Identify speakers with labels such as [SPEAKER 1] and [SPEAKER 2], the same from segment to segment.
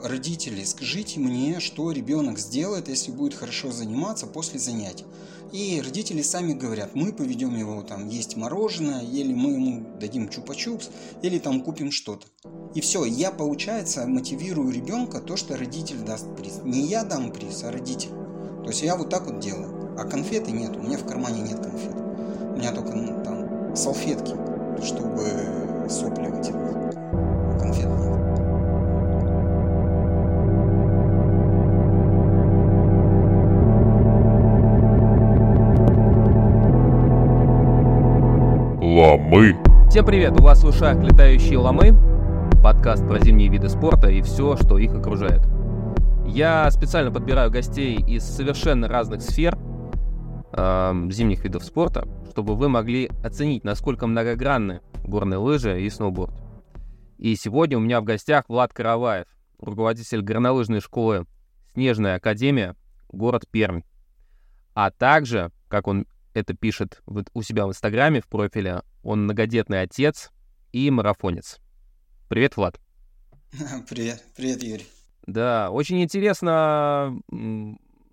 [SPEAKER 1] Родители, скажите мне, что ребенок сделает, если будет хорошо заниматься после занятий. И родители сами говорят, мы поведем его там есть мороженое, или мы ему дадим чупа-чупс, или там купим что-то. И все, я, получается, мотивирую ребенка то, что родитель даст приз. Не я дам приз, а родитель. То есть я вот так вот делаю. А конфеты нет, у меня в кармане нет конфет. У меня только ну, там салфетки, чтобы сопли вытянуть. А конфет нет.
[SPEAKER 2] Ломы.
[SPEAKER 3] Всем привет! У вас в ушах летающие ломы, подкаст про зимние виды спорта и все, что их окружает. Я специально подбираю гостей из совершенно разных сфер э, зимних видов спорта, чтобы вы могли оценить, насколько многогранны горные лыжи и сноуборд. И сегодня у меня в гостях Влад Караваев, руководитель горнолыжной школы «Снежная академия», город Пермь. А также, как он это пишет у себя в Инстаграме, в профиле, он многодетный отец и марафонец. Привет, Влад.
[SPEAKER 1] Привет, привет, Юрий.
[SPEAKER 3] Да, очень интересно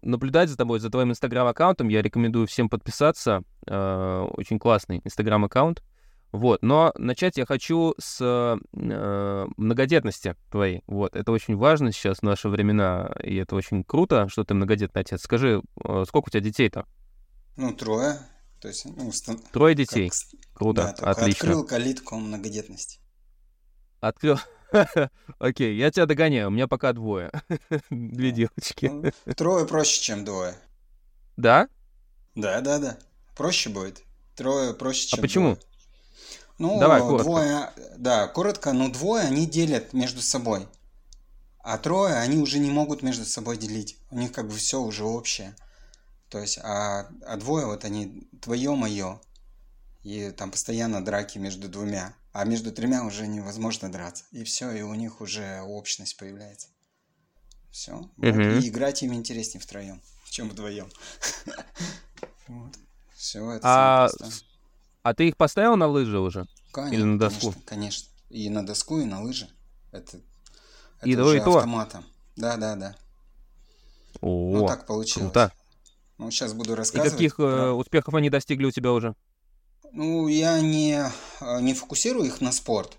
[SPEAKER 3] наблюдать за тобой, за твоим инстаграм-аккаунтом. Я рекомендую всем подписаться. Э, очень классный инстаграм-аккаунт. Вот, но начать я хочу с э, многодетности твоей. Вот, это очень важно сейчас в наши времена, и это очень круто, что ты многодетный отец. Скажи, э, сколько у тебя детей-то?
[SPEAKER 1] Ну, трое. То есть, ну,
[SPEAKER 3] стан... Трое детей. Как... Круто, да, отлично.
[SPEAKER 1] Открыл калитку многодетности.
[SPEAKER 3] Открыл. Окей, я тебя догоняю. У меня пока двое. Две девочки.
[SPEAKER 1] Ну, трое проще, чем двое.
[SPEAKER 3] Да?
[SPEAKER 1] Да, да, да. Проще будет. Трое проще,
[SPEAKER 3] а
[SPEAKER 1] чем
[SPEAKER 3] А почему?
[SPEAKER 1] Ну,
[SPEAKER 3] Давай, коротко.
[SPEAKER 1] двое, да, коротко, но двое они делят между собой. А трое они уже не могут между собой делить. У них как бы все уже общее. То есть, а, а двое вот они твое, мое. И там постоянно драки между двумя. А между тремя уже невозможно драться. И все, и у них уже общность появляется. Все. Угу. И играть им интереснее втроем, чем вдвоем.
[SPEAKER 3] Вот. Все, это а... а ты их поставил на лыжи уже?
[SPEAKER 1] Конечно,
[SPEAKER 3] Или на доску?
[SPEAKER 1] Конечно, конечно. И на доску, и на лыжи. Это, это
[SPEAKER 3] и уже
[SPEAKER 1] и то? автоматом. Да, да, да.
[SPEAKER 3] О,
[SPEAKER 1] ну так получилось.
[SPEAKER 3] Круто.
[SPEAKER 1] Ну, сейчас буду рассказывать.
[SPEAKER 3] И каких про... успехов они достигли у тебя уже?
[SPEAKER 1] Ну, я не, э, не фокусирую их на спорт.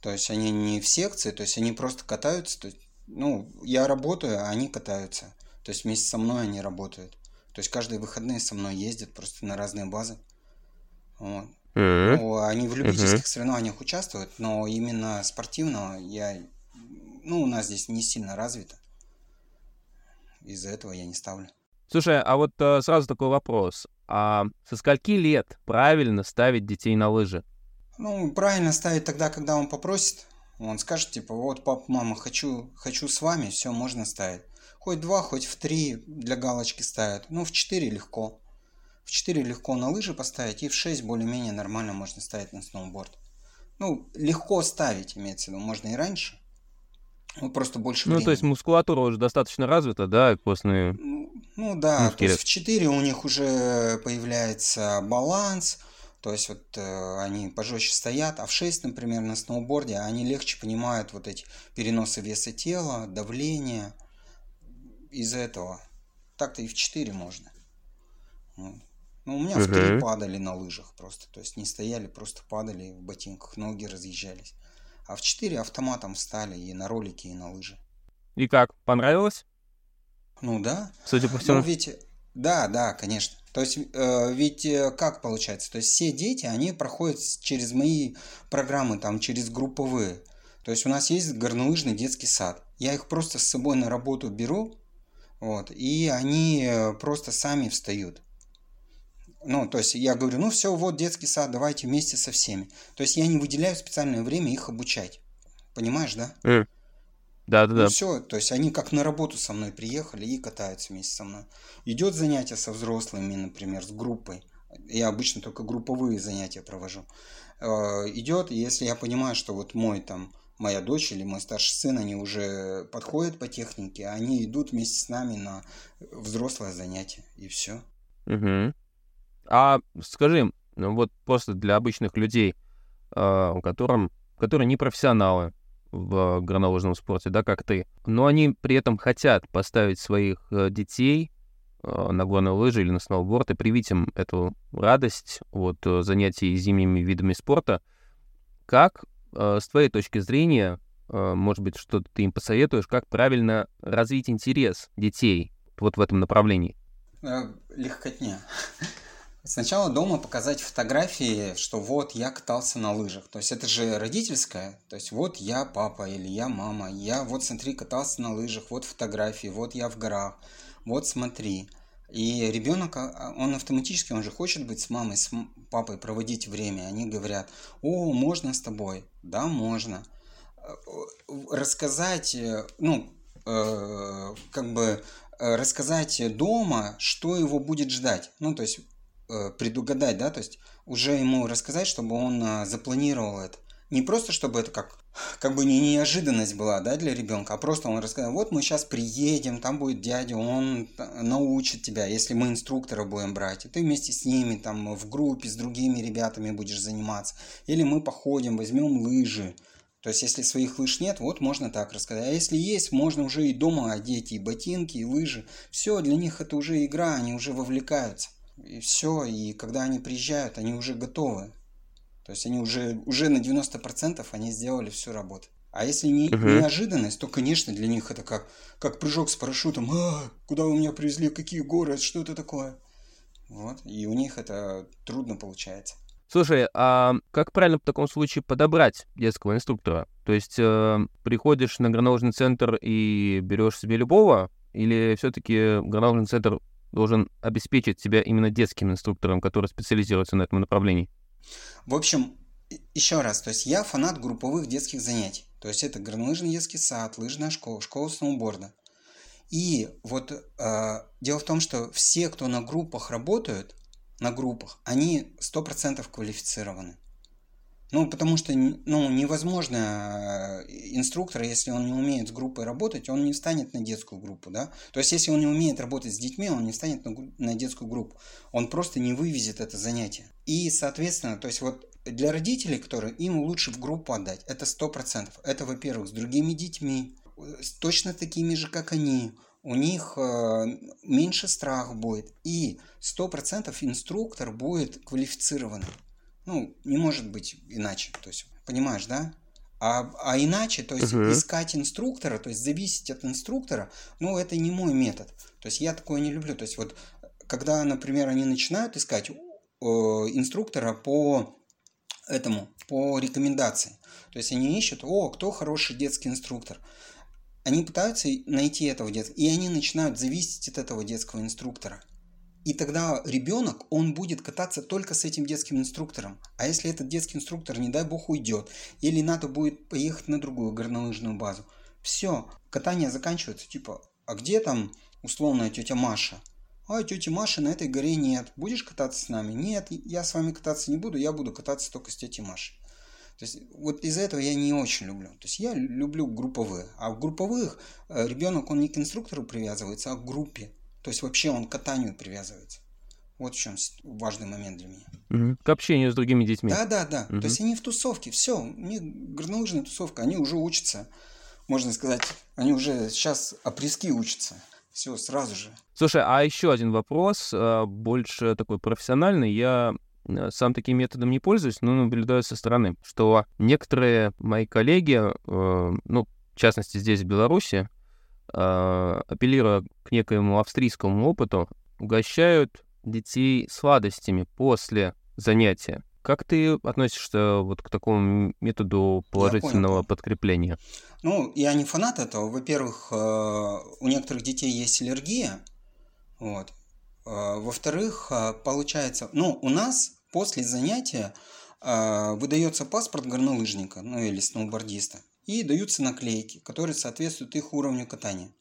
[SPEAKER 1] То есть они не в секции, то есть они просто катаются. То есть, ну, я работаю, а они катаются. То есть вместе со мной они работают. То есть каждые выходные со мной ездят просто на разные базы. Вот. Mm-hmm. Ну, они в любительских mm-hmm. соревнованиях участвуют, но именно спортивного я, ну, у нас здесь не сильно развито. Из-за этого я не ставлю.
[SPEAKER 3] Слушай, а вот э, сразу такой вопрос. А со скольки лет правильно ставить детей на лыжи?
[SPEAKER 1] Ну, правильно ставить тогда, когда он попросит. Он скажет, типа, вот, папа, мама, хочу, хочу с вами, все, можно ставить. Хоть два, хоть в три для галочки ставят. Ну, в четыре легко. В четыре легко на лыжи поставить, и в шесть более-менее нормально можно ставить на сноуборд. Ну, легко ставить, имеется в виду, можно и раньше. Ну, просто больше
[SPEAKER 3] Ну,
[SPEAKER 1] времени.
[SPEAKER 3] то есть мускулатура уже достаточно развита, да, после...
[SPEAKER 1] Ну, ну да, то есть в 4 у них уже появляется баланс, то есть вот э, они пожестче стоят, а в 6, например, на сноуборде они легче понимают вот эти переносы веса тела, давление из-за этого. Так-то и в 4 можно. Вот. Ну, у меня uh-huh. в 3 падали на лыжах просто, то есть не стояли, просто падали в ботинках, ноги разъезжались. А в 4 автоматом встали и на ролики, и на лыжи.
[SPEAKER 3] И как, понравилось?
[SPEAKER 1] Ну да.
[SPEAKER 3] Судя по всему.
[SPEAKER 1] Ну, ведь, да, да, конечно. То есть, э, ведь э, как получается? То есть все дети, они проходят через мои программы, там, через групповые. То есть у нас есть горнолыжный детский сад. Я их просто с собой на работу беру, вот, и они э, просто сами встают. Ну, то есть я говорю, ну все, вот детский сад, давайте вместе со всеми. То есть я не выделяю специальное время их обучать. Понимаешь, да?
[SPEAKER 3] Mm. Да, да, да.
[SPEAKER 1] все, то есть они как на работу со мной приехали и катаются вместе со мной. Идет занятие со взрослыми, например, с группой. Я обычно только групповые занятия провожу. Э, Идет, если я понимаю, что вот мой там моя дочь или мой старший сын, они уже подходят по технике, они идут вместе с нами на взрослое занятие, и все.
[SPEAKER 3] Угу. А скажи, ну вот просто для обычных людей, э, которым, которые не профессионалы, в горнолыжном спорте, да, как ты, но они при этом хотят поставить своих э, детей э, на горные лыжи или на сноуборд и привить им эту радость от э, занятий зимними видами спорта. Как, с твоей точки зрения, может быть, что ты им посоветуешь, как правильно развить интерес детей вот в этом направлении?
[SPEAKER 1] Легкотня. Сначала дома показать фотографии, что вот я катался на лыжах. То есть это же родительское. То есть вот я папа или я мама. Я вот смотри катался на лыжах. Вот фотографии. Вот я в горах. Вот смотри. И ребенок, а, а, он автоматически, он же хочет быть с мамой, с папой, проводить время. Они говорят, о, можно с тобой? Да, можно. Э, рассказать, э, ну, э, как бы э, рассказать дома, что его будет ждать. Ну, то есть предугадать, да, то есть уже ему рассказать, чтобы он э, запланировал это. Не просто, чтобы это как, как бы не неожиданность была, да, для ребенка, а просто он рассказал, вот мы сейчас приедем, там будет дядя, он научит тебя, если мы инструктора будем брать, и ты вместе с ними там в группе с другими ребятами будешь заниматься. Или мы походим, возьмем лыжи, то есть, если своих лыж нет, вот можно так рассказать. А если есть, можно уже и дома одеть и ботинки, и лыжи. Все, для них это уже игра, они уже вовлекаются и все, и когда они приезжают, они уже готовы. То есть они уже, уже на 90% они сделали всю работу. А если не, uh-huh. неожиданность, то, конечно, для них это как, как прыжок с парашютом. А, куда вы меня привезли, какие горы, что это такое? Вот, и у них это трудно получается.
[SPEAKER 3] Слушай, а как правильно в таком случае подобрать детского инструктора? То есть э, приходишь на горнолыжный центр и берешь себе любого, или все-таки горнолыжный центр должен обеспечить себя именно детским инструктором, который специализируется на этом направлении?
[SPEAKER 1] В общем, еще раз, то есть я фанат групповых детских занятий. То есть это горнолыжный детский сад, лыжная школа, школа сноуборда. И вот э, дело в том, что все, кто на группах работают, на группах, они 100% квалифицированы. Ну, потому что ну, невозможно э, инструктор, если он не умеет с группой работать, он не встанет на детскую группу, да? То есть, если он не умеет работать с детьми, он не встанет на, на детскую группу. Он просто не вывезет это занятие. И, соответственно, то есть вот для родителей, которые им лучше в группу отдать, это 100%. Это, во-первых, с другими детьми, с точно такими же, как они, у них э, меньше страх будет. И 100% инструктор будет квалифицированный. Ну, не может быть иначе. То есть, понимаешь, да? А, а иначе, то есть uh-huh. искать инструктора, то есть зависеть от инструктора, ну, это не мой метод. То есть я такое не люблю. То есть вот, когда, например, они начинают искать э, инструктора по этому, по рекомендации, то есть они ищут, о, кто хороший детский инструктор. Они пытаются найти этого детского, и они начинают зависеть от этого детского инструктора. И тогда ребенок, он будет кататься только с этим детским инструктором. А если этот детский инструктор, не дай бог, уйдет, или надо будет поехать на другую горнолыжную базу, все, катание заканчивается, типа, а где там условная тетя Маша? А тети Маши на этой горе нет. Будешь кататься с нами? Нет, я с вами кататься не буду, я буду кататься только с тетей Машей. То есть вот из-за этого я не очень люблю. То есть я люблю групповые. А в групповых э, ребенок, он не к инструктору привязывается, а к группе. То есть вообще он к катанию привязывается. Вот в чем важный момент для меня.
[SPEAKER 3] Угу. К общению с другими детьми.
[SPEAKER 1] Да, да, да. Угу. То есть они в тусовке, все, них горнолыжная тусовка, они уже учатся, можно сказать, они уже сейчас опрески учатся. Все, сразу же.
[SPEAKER 3] Слушай, а еще один вопрос, а, больше такой профессиональный. Я э, сам таким методом не пользуюсь, но наблюдаю со стороны, что некоторые мои коллеги, э, ну, в частности здесь в Беларуси, апеллируя к некоему австрийскому опыту, угощают детей сладостями после занятия. Как ты относишься вот к такому методу положительного подкрепления?
[SPEAKER 1] Ну, я не фанат этого. Во-первых, э, у некоторых детей есть аллергия. Вот. Э, во-вторых, э, получается, ну, у нас после занятия выдается паспорт горнолыжника, ну или сноубордиста и даются наклейки, которые соответствуют их уровню катания.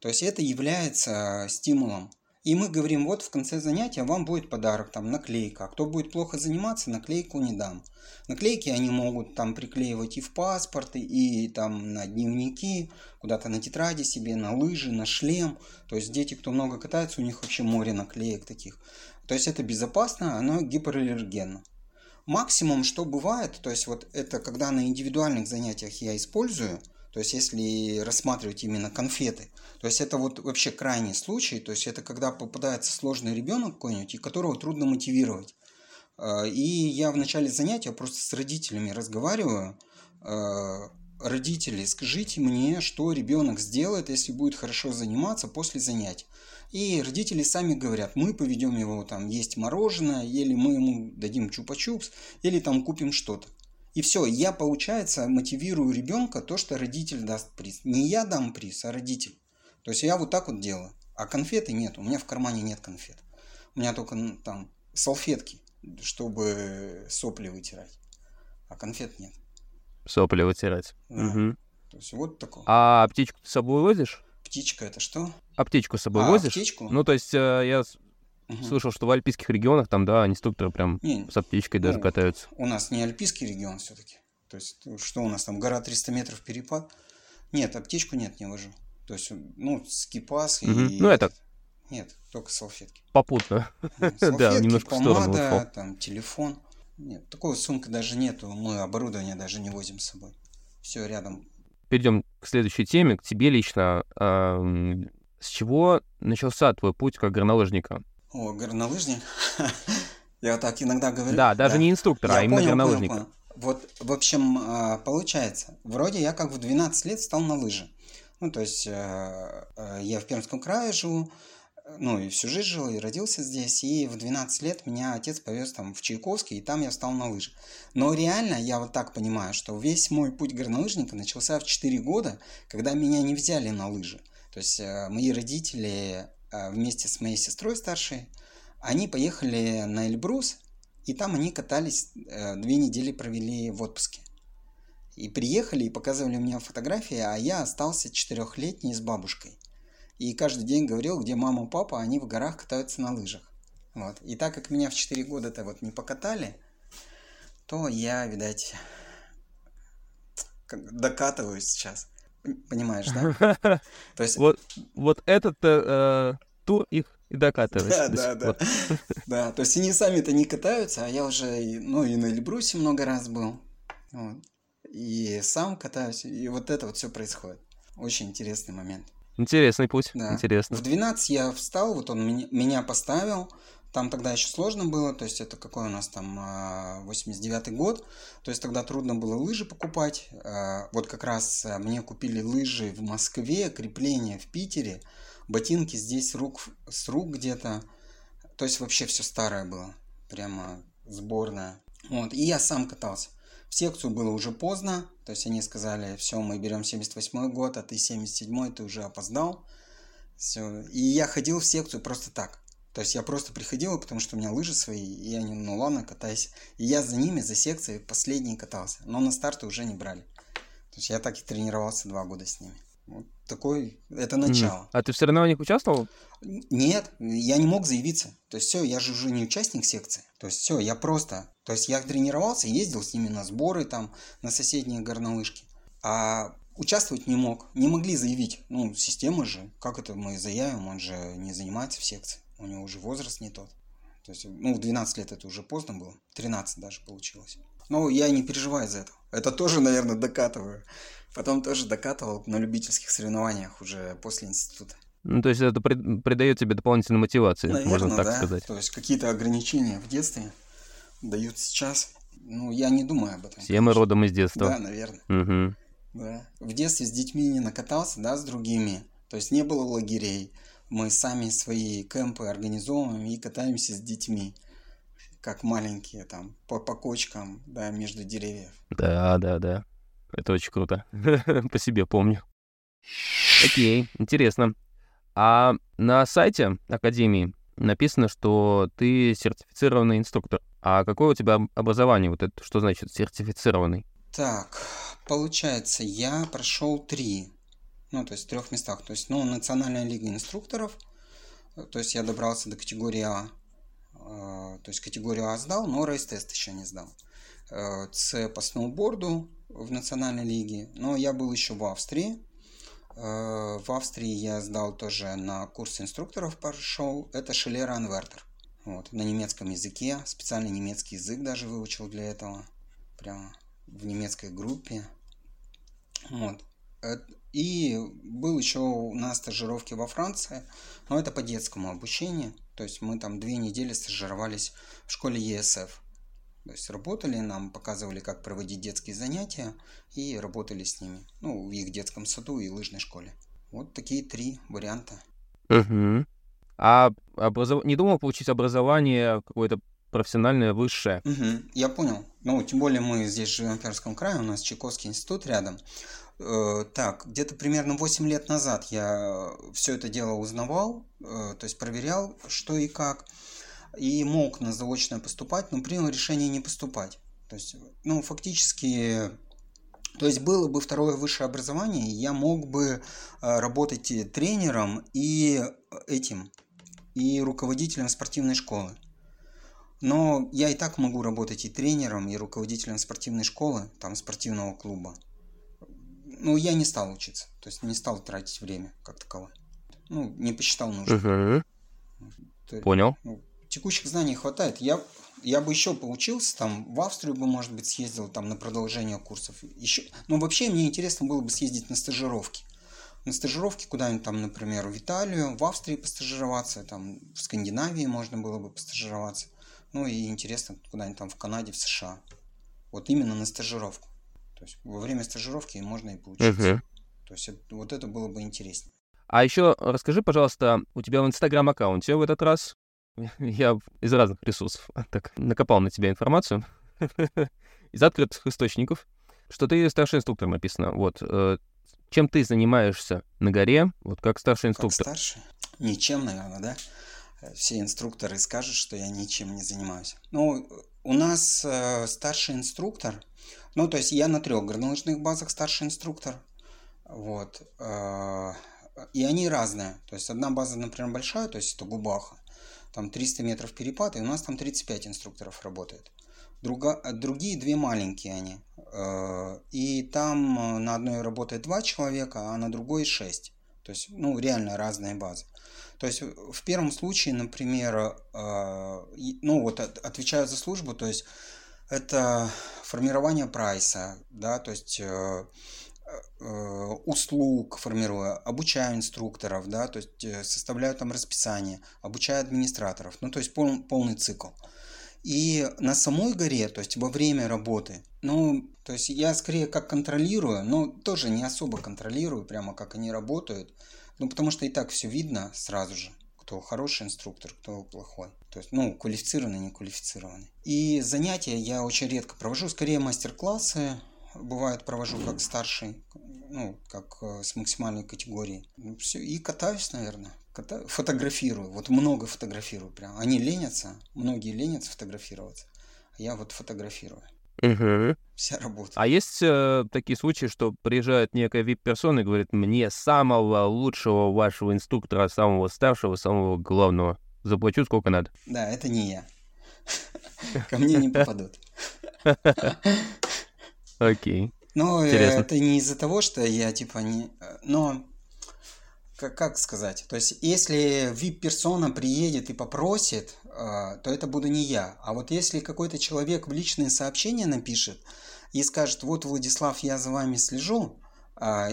[SPEAKER 1] То есть это является стимулом. И мы говорим, вот в конце занятия вам будет подарок, там наклейка. Кто будет плохо заниматься, наклейку не дам. Наклейки они могут там приклеивать и в паспорты, и там на дневники, куда-то на тетради себе, на лыжи, на шлем. То есть дети, кто много катается, у них вообще море наклеек таких. То есть это безопасно, оно гипераллергенно. Максимум, что бывает, то есть вот это когда на индивидуальных занятиях я использую, то есть если рассматривать именно конфеты, то есть это вот вообще крайний случай, то есть это когда попадается сложный ребенок какой-нибудь, и которого трудно мотивировать. А, и я в начале занятия просто с родителями разговариваю, а, родители, скажите мне, что ребенок сделает, если будет хорошо заниматься после занятий. И родители сами говорят, мы поведем его там есть мороженое, или мы ему дадим чупа-чупс, или там купим что-то. И все, я, получается, мотивирую ребенка то, что родитель даст приз. Не я дам приз, а родитель. То есть я вот так вот делаю. А конфеты нет, у меня в кармане нет конфет. У меня только там салфетки, чтобы сопли вытирать. А конфет нет.
[SPEAKER 3] Сопли вытирать.
[SPEAKER 1] Да.
[SPEAKER 3] Угу.
[SPEAKER 1] То есть вот такое.
[SPEAKER 3] А птичку ты с собой возишь?
[SPEAKER 1] Птичка это что?
[SPEAKER 3] Аптечку с собой
[SPEAKER 1] А,
[SPEAKER 3] возишь?
[SPEAKER 1] аптечку?
[SPEAKER 3] Ну, то есть э, я
[SPEAKER 1] Мгм.
[SPEAKER 3] слышал, что в альпийских регионах там, да, инструкторы прям
[SPEAKER 1] Не,
[SPEAKER 3] с аптечкой даже
[SPEAKER 1] ну,
[SPEAKER 3] катаются.
[SPEAKER 1] У нас не альпийский регион все-таки. То есть, э, что у нас там, гора 300 метров перепад? Нет, аптечку нет, не вожу. То есть, ну, скипас
[SPEAKER 3] Мгм.
[SPEAKER 1] и...
[SPEAKER 3] Ну, это-
[SPEAKER 1] Нет, только салфетки.
[SPEAKER 3] Попутно.
[SPEAKER 1] Ну,
[SPEAKER 3] Да,
[SPEAKER 1] Салфетки,
[SPEAKER 3] немножко в сторону
[SPEAKER 1] помада,
[SPEAKER 3] ушел.
[SPEAKER 1] там, телефон. Нет, такого сумка даже нету. Мы оборудование даже не возим с собой. Все рядом.
[SPEAKER 3] Перейдем к следующей теме, к тебе лично. С чего начался твой путь как горнолыжника?
[SPEAKER 1] О, горнолыжник. Я так иногда говорю.
[SPEAKER 3] Да, даже не инструктора, а
[SPEAKER 1] Я
[SPEAKER 3] именно
[SPEAKER 1] понял,
[SPEAKER 3] горнолыжника.
[SPEAKER 1] понял. Вот, в общем, а, получается, вроде я как в 12 лет стал на лыжи. Ну, то есть, э, э, я в Пермском крае живу, ну, и всю жизнь жил, и родился здесь, и в 12 лет меня отец повез там в Чайковский, и там я встал на лыжи. Но реально, я вот так понимаю, что весь мой путь горнолыжника начался в 4 года, когда меня не взяли на лыжи. То есть, э, мои родители э, вместе с моей сестрой старшей, они поехали на Эльбрус, и там они катались, э, две недели провели в отпуске. И приехали и показывали мне фотографии, а я остался четырехлетний с бабушкой. И каждый день говорил, где мама, папа, они в горах катаются на лыжах. Вот. И так как меня в 4 года-то вот не покатали, то я, видать, докатываюсь сейчас. Пон- Понимаешь, да? То есть,
[SPEAKER 3] Вот, вот этот э, тур их и докатывает.
[SPEAKER 1] Да, да, да. Да, то есть они сами-то не катаются, а я уже, ну, и на Эльбрусе много раз был. Вот. И сам катаюсь, и вот это вот все происходит. Очень интересный момент.
[SPEAKER 3] Интересный путь,
[SPEAKER 1] Да.
[SPEAKER 3] интересно.
[SPEAKER 1] В 12 я встал, вот он меня, поставил. Там тогда еще сложно было, то есть это какой у нас там а, 89-й год, то есть тогда трудно было лыжи покупать. А, Вот как раз а, мне купили лыжи в Москве, крепления в Питере, ботинки здесь рук, с рук где-то. То есть вообще все старое было, прямо сборная. Вот, и я сам катался. В секцию было уже поздно, то есть они сказали, все, мы берем 78 год, а ты 77 ты уже опоздал. Все. И я ходил в секцию просто так. То есть я просто приходил, потому что у меня лыжи свои, и они, ну ладно, катайся. И я за ними, за секцией последний катался. Но на старты уже не брали. То есть я так и тренировался два года с ними. Вот такой, это начало.
[SPEAKER 3] А ты в соревнованиях участвовал?
[SPEAKER 1] Нет, я не мог заявиться. То есть все, я же уже не участник секции. То есть все, я просто... То есть я тренировался, ездил с ними на сборы там, на соседние горнолыжки. А участвовать не мог. Не могли заявить. Ну, система же, как это мы заявим, он же не занимается в секции. У него уже возраст не тот. То есть, ну, в 12 лет это уже поздно было. 13 даже получилось. Но я не переживаю за это. Это тоже, наверное, докатываю. Потом тоже докатывал на любительских соревнованиях уже после института.
[SPEAKER 3] Ну, то есть это прид- придает тебе дополнительной мотивации, можно
[SPEAKER 1] Наверное,
[SPEAKER 3] так
[SPEAKER 1] да.
[SPEAKER 3] сказать.
[SPEAKER 1] То есть какие-то ограничения в детстве дают сейчас. Ну, я не думаю об этом.
[SPEAKER 3] Все мы
[SPEAKER 1] конечно.
[SPEAKER 3] родом из детства.
[SPEAKER 1] Да, наверное.
[SPEAKER 3] Мгм.
[SPEAKER 1] Да. В детстве с детьми не накатался, да, с другими. То есть не было лагерей. Мы сами свои кемпы организовываем и катаемся с детьми. Как маленькие там, по, по кочкам, да, между деревьев.
[SPEAKER 3] Да, да, да. Это очень круто. По себе помню. Окей, интересно. А на сайте Академии написано, что ты сертифицированный инструктор. А какое у тебя об- образование? Вот это что значит сертифицированный?
[SPEAKER 1] Так, получается, я прошел три, ну, то есть в трех местах. То есть, ну, Национальная лига инструкторов, э, то есть я добрался до категории А. Э, То есть категорию А сдал, но рейс-тест еще не сдал. Э, С по сноуборду в Национальной лиге, но я был еще в Австрии. Э, В Австрии я сдал тоже на курс инструкторов пошел. Это Шелера Анвертер. Вот, на немецком языке, специальный немецкий язык даже выучил для этого, прямо в немецкой группе. Вот. И был еще у нас стажировки во Франции, но это по детскому обучению. То есть мы там две недели стажировались в школе ЕСФ. То есть работали, нам показывали, как проводить детские занятия и работали с ними. Ну, в их детском саду и лыжной школе. Вот такие три варианта.
[SPEAKER 3] Угу. А образов... не думал получить образование какое-то профессиональное, высшее?
[SPEAKER 1] Угу, я понял. Ну, тем более мы здесь живем в Пермском крае, у нас Чайковский институт рядом. Э, так, где-то примерно 8 лет назад я все это дело узнавал, э, то есть проверял, что и как и мог на заочное поступать, но принял решение не поступать. То есть, ну, фактически, то есть было бы второе высшее образование, я мог бы э, работать тренером и этим, и руководителем спортивной школы. Но я и так могу работать и тренером, и руководителем спортивной школы, там спортивного клуба. Ну, я не стал учиться, то есть не стал тратить время как таковое. Ну, не посчитал нужным.
[SPEAKER 3] Угу. Понял.
[SPEAKER 1] Ну, текущих знаний хватает. Я, я бы еще поучился, там, в Австрию бы, может быть, съездил там на продолжение курсов. Еще... Ну, вообще, мне интересно было бы съездить на стажировки. На стажировки куда-нибудь там, например, в Италию, в Австрии постажироваться, там, в Скандинавии можно было бы постажироваться. Ну, и интересно, куда-нибудь там в Канаде, в США. Вот именно на стажировку. То есть во время стажировки можно и поучиться. Угу. То есть это, вот это было бы интереснее.
[SPEAKER 3] А еще расскажи, пожалуйста, у тебя в Инстаграм-аккаунте в этот раз я из разных ресурсов так накопал на тебя информацию из открытых источников, что ты старший инструктор написано. Вот. Э, чем ты занимаешься на горе, вот как старший инструктор?
[SPEAKER 1] Как старший? Ничем, наверное, да? Все инструкторы скажут, что я ничем не занимаюсь. Ну, у нас э, старший инструктор, ну, то есть я на трех горнолыжных базах старший инструктор, вот, э, и они разные. То есть одна база, например, большая, то есть это Губаха, там 300 метров перепад, и у нас там 35 инструкторов работает. Друга, другие две маленькие они. Э, и там э, на одной работает два человека, а на другой шесть. То есть, ну, реально разные базы. То есть, в первом случае, например, э, ну, вот отвечаю за службу, то есть, это формирование прайса, да, то есть услуг формирую, обучаю инструкторов, да, то есть составляю там расписание, обучаю администраторов, ну то есть пол, полный цикл. И на самой горе, то есть во время работы, ну, то есть я скорее как контролирую, но тоже не особо контролирую, прямо как они работают, ну, потому что и так все видно сразу же, кто хороший инструктор, кто плохой. То есть, ну, квалифицированный, не квалифицированный. И занятия я очень редко провожу, скорее мастер-классы, бывает провожу как старший, ну, как э, с максимальной категорией. Ну, все, и катаюсь, наверное. Катаю, фотографирую. Вот много фотографирую прям. Они ленятся, многие ленятся фотографироваться. А я вот фотографирую.
[SPEAKER 3] Угу.
[SPEAKER 1] Вся работа.
[SPEAKER 3] А есть э, такие случаи, что приезжает некая вип-персона и говорит, мне самого лучшего вашего инструктора, самого старшего, самого главного. Заплачу сколько надо.
[SPEAKER 1] Да, это не я. Ко мне не попадут.
[SPEAKER 3] Окей.
[SPEAKER 1] Ну, это не из-за того, что я типа не... Но, как, как сказать? То есть, если VIP-персона приедет и попросит, э, то это буду не я. А вот если какой-то человек в личные сообщения напишет и скажет, вот, Владислав, я за вами слежу,